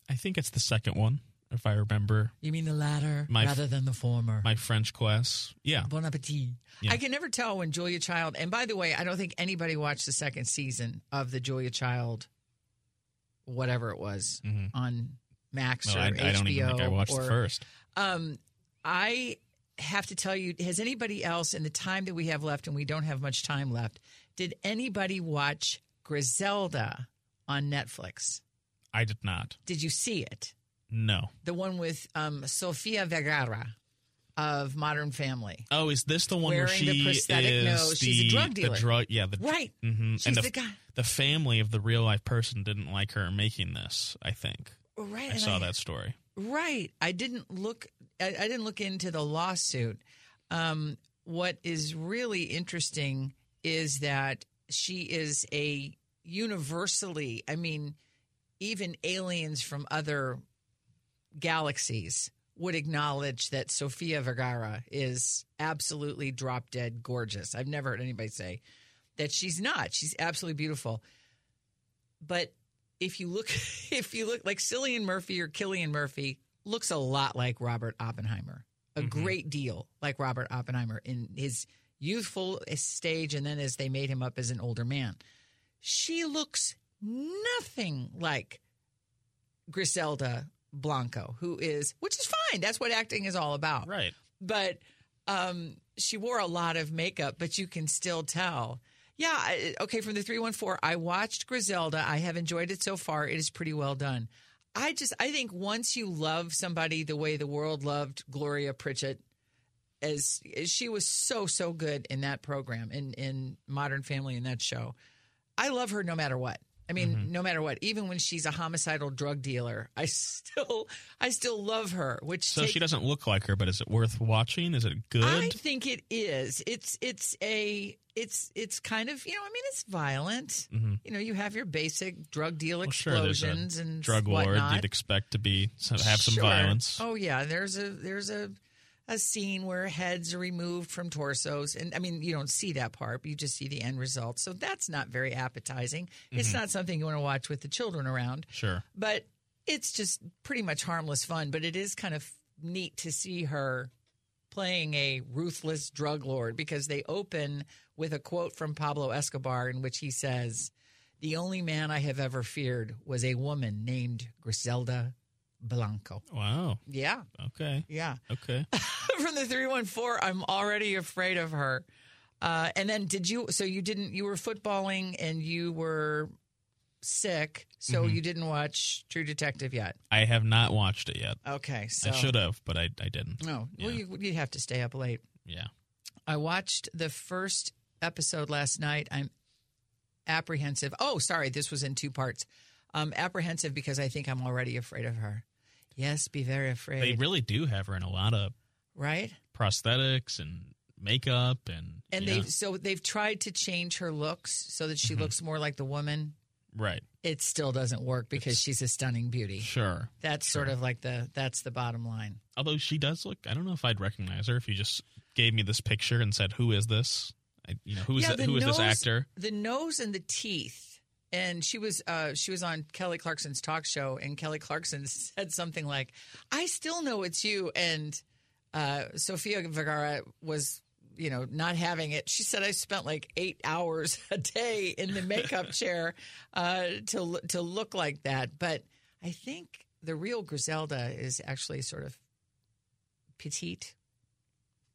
[SPEAKER 2] I think it's the second one, if I remember
[SPEAKER 1] You mean the latter
[SPEAKER 2] My-
[SPEAKER 1] rather than the former?
[SPEAKER 2] my French class. Yeah.
[SPEAKER 1] Bon appetit.
[SPEAKER 2] Yeah.
[SPEAKER 1] I can never tell when Julia Child, and by the way, I don't think anybody watched the second season of the Julia Child, whatever it was,
[SPEAKER 2] Mhm.
[SPEAKER 1] on Max
[SPEAKER 2] No,
[SPEAKER 1] or
[SPEAKER 2] I,
[SPEAKER 1] HBO.
[SPEAKER 2] I don't even think I watched
[SPEAKER 1] or,
[SPEAKER 2] the first.
[SPEAKER 1] Um, I have to tell you, has anybody else in the time that we have left, and we don't have much time left, did anybody watch Griselda on Netflix?
[SPEAKER 2] I did not.
[SPEAKER 1] Did you see it?
[SPEAKER 2] No.
[SPEAKER 1] The one with um, Sofia Vergara of Modern Family.
[SPEAKER 2] Oh, is this the one where
[SPEAKER 1] Wearing the prosthetic
[SPEAKER 2] is
[SPEAKER 1] nose.
[SPEAKER 2] the
[SPEAKER 1] She's a drug dealer.
[SPEAKER 2] The drug, yeah, the
[SPEAKER 1] Right.
[SPEAKER 2] hmm
[SPEAKER 1] She's
[SPEAKER 2] and the,
[SPEAKER 1] the guy.
[SPEAKER 2] the family of the real life person didn't like her making this. I think
[SPEAKER 1] Right.
[SPEAKER 2] I saw that story.
[SPEAKER 1] Right. I didn't look. I, I didn't look into the lawsuit. Um, what is really interesting is that she is a universally. I mean, even aliens from other galaxies would acknowledge that Sofia Vergara is absolutely drop dead gorgeous. I've never heard anybody say that she's not. She's absolutely beautiful. But if you look, if you look like Cillian Murphy or Killian Murphy, looks a lot like Robert Oppenheimer, a great deal like Robert Oppenheimer in his youthful stage, and then as they made him up as an older man. She looks nothing like Griselda Blanco, who is, which is fine. That's what acting is all about
[SPEAKER 2] Right.
[SPEAKER 1] but um, she wore a lot of makeup, but you can still tell. Yeah, okay. From the three one four, I watched Griselda. I have enjoyed it so far. It is pretty well done. I just, I think once you love somebody the way the world loved Gloria Pritchett, as, as she was so so good in that program in in Modern Family in that show, I love her no matter what. I mean,
[SPEAKER 2] Mm-hmm.
[SPEAKER 1] no matter what. Even when she's a homicidal drug dealer, I still, I still love her. Which
[SPEAKER 2] So she doesn't look like her, but is it worth watching? Is it good?
[SPEAKER 1] I think it is. It's it's a it's it's kind of you know I mean it's violent.
[SPEAKER 2] Mhm.
[SPEAKER 1] You know you have your basic drug deal
[SPEAKER 2] Well, sure,
[SPEAKER 1] explosions and
[SPEAKER 2] drug war.
[SPEAKER 1] whatnot.
[SPEAKER 2] You'd expect to be have some
[SPEAKER 1] Sure.
[SPEAKER 2] violence.
[SPEAKER 1] Oh yeah, there's a there's a a scene where heads are removed from torsos, and I mean you don't see that part, but you just see the end result. So that's not very appetizing. It's
[SPEAKER 2] Mm-hmm.
[SPEAKER 1] not something you want to watch with the children around
[SPEAKER 2] Sure.
[SPEAKER 1] but it's just pretty much harmless fun. But it is kind of neat to see her playing a ruthless drug lord because they open with a quote from Pablo Escobar in which he says, The only man I have ever feared was a woman named Griselda Blanco.
[SPEAKER 2] Wow.
[SPEAKER 1] Yeah,
[SPEAKER 2] Okay.
[SPEAKER 1] yeah.
[SPEAKER 2] Okay.
[SPEAKER 1] from the 314, I'm already afraid of her. Uh, and then did you, so you didn't, you were footballing and you were sick, so
[SPEAKER 2] Mm-hmm.
[SPEAKER 1] you didn't watch True Detective yet.
[SPEAKER 2] I have not watched it yet.
[SPEAKER 1] Okay, so
[SPEAKER 2] I should have, but I, I didn't.
[SPEAKER 1] No, well,
[SPEAKER 2] Yeah.
[SPEAKER 1] you you have to stay up late.
[SPEAKER 2] Yeah.
[SPEAKER 1] I watched the first episode last night. I'm apprehensive. Oh, sorry, this was in two parts. Um, apprehensive because I think I'm already afraid of her. Yes, be very afraid.
[SPEAKER 2] They really do have her in a lot of
[SPEAKER 1] right?
[SPEAKER 2] prosthetics and makeup and
[SPEAKER 1] And
[SPEAKER 2] yeah.
[SPEAKER 1] they've so they've tried to change her looks so that she
[SPEAKER 2] Mm-hmm.
[SPEAKER 1] looks more like the woman
[SPEAKER 2] Right.
[SPEAKER 1] it still doesn't work because she's a stunning beauty.
[SPEAKER 2] Sure.
[SPEAKER 1] That's sort of like the that's the bottom line.
[SPEAKER 2] Although she does look, I don't know if I'd recognize her if you just gave me this picture and said, "Who is this?" I, you know, who is
[SPEAKER 1] Yeah,
[SPEAKER 2] that, who is this actor?
[SPEAKER 1] The nose and the teeth. And she was uh, she was on Kelly Clarkson's talk show, and Kelly Clarkson said something like, "I still know it's you." And uh, Sofia Vergara was, you know, not having it. She said, "I spent like eight hours a day in the makeup chair uh, to to look like that." But I think the real Griselda is actually sort of petite.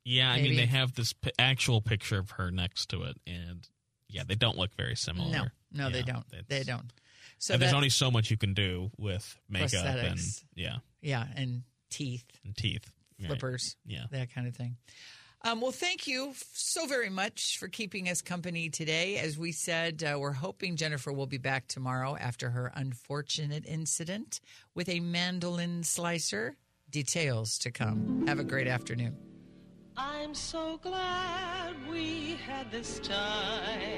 [SPEAKER 2] Yeah, I mean, they have this p- actual picture of her next to it, and yeah, they don't look very similar.
[SPEAKER 1] No, no, they don't. They don't. So
[SPEAKER 2] and there's only so much you can do with makeup and
[SPEAKER 1] Prosthetics.
[SPEAKER 2] yeah,
[SPEAKER 1] yeah, and teeth.
[SPEAKER 2] and teeth, Right.
[SPEAKER 1] flippers,
[SPEAKER 2] Yeah.
[SPEAKER 1] that kind of thing. Um, well, thank you so very much for keeping us company today. As we said, uh, we're hoping Jennifer will be back tomorrow after her unfortunate incident with a mandolin slicer. Details to come. Have a great afternoon.
[SPEAKER 9] I'm so glad we had this time.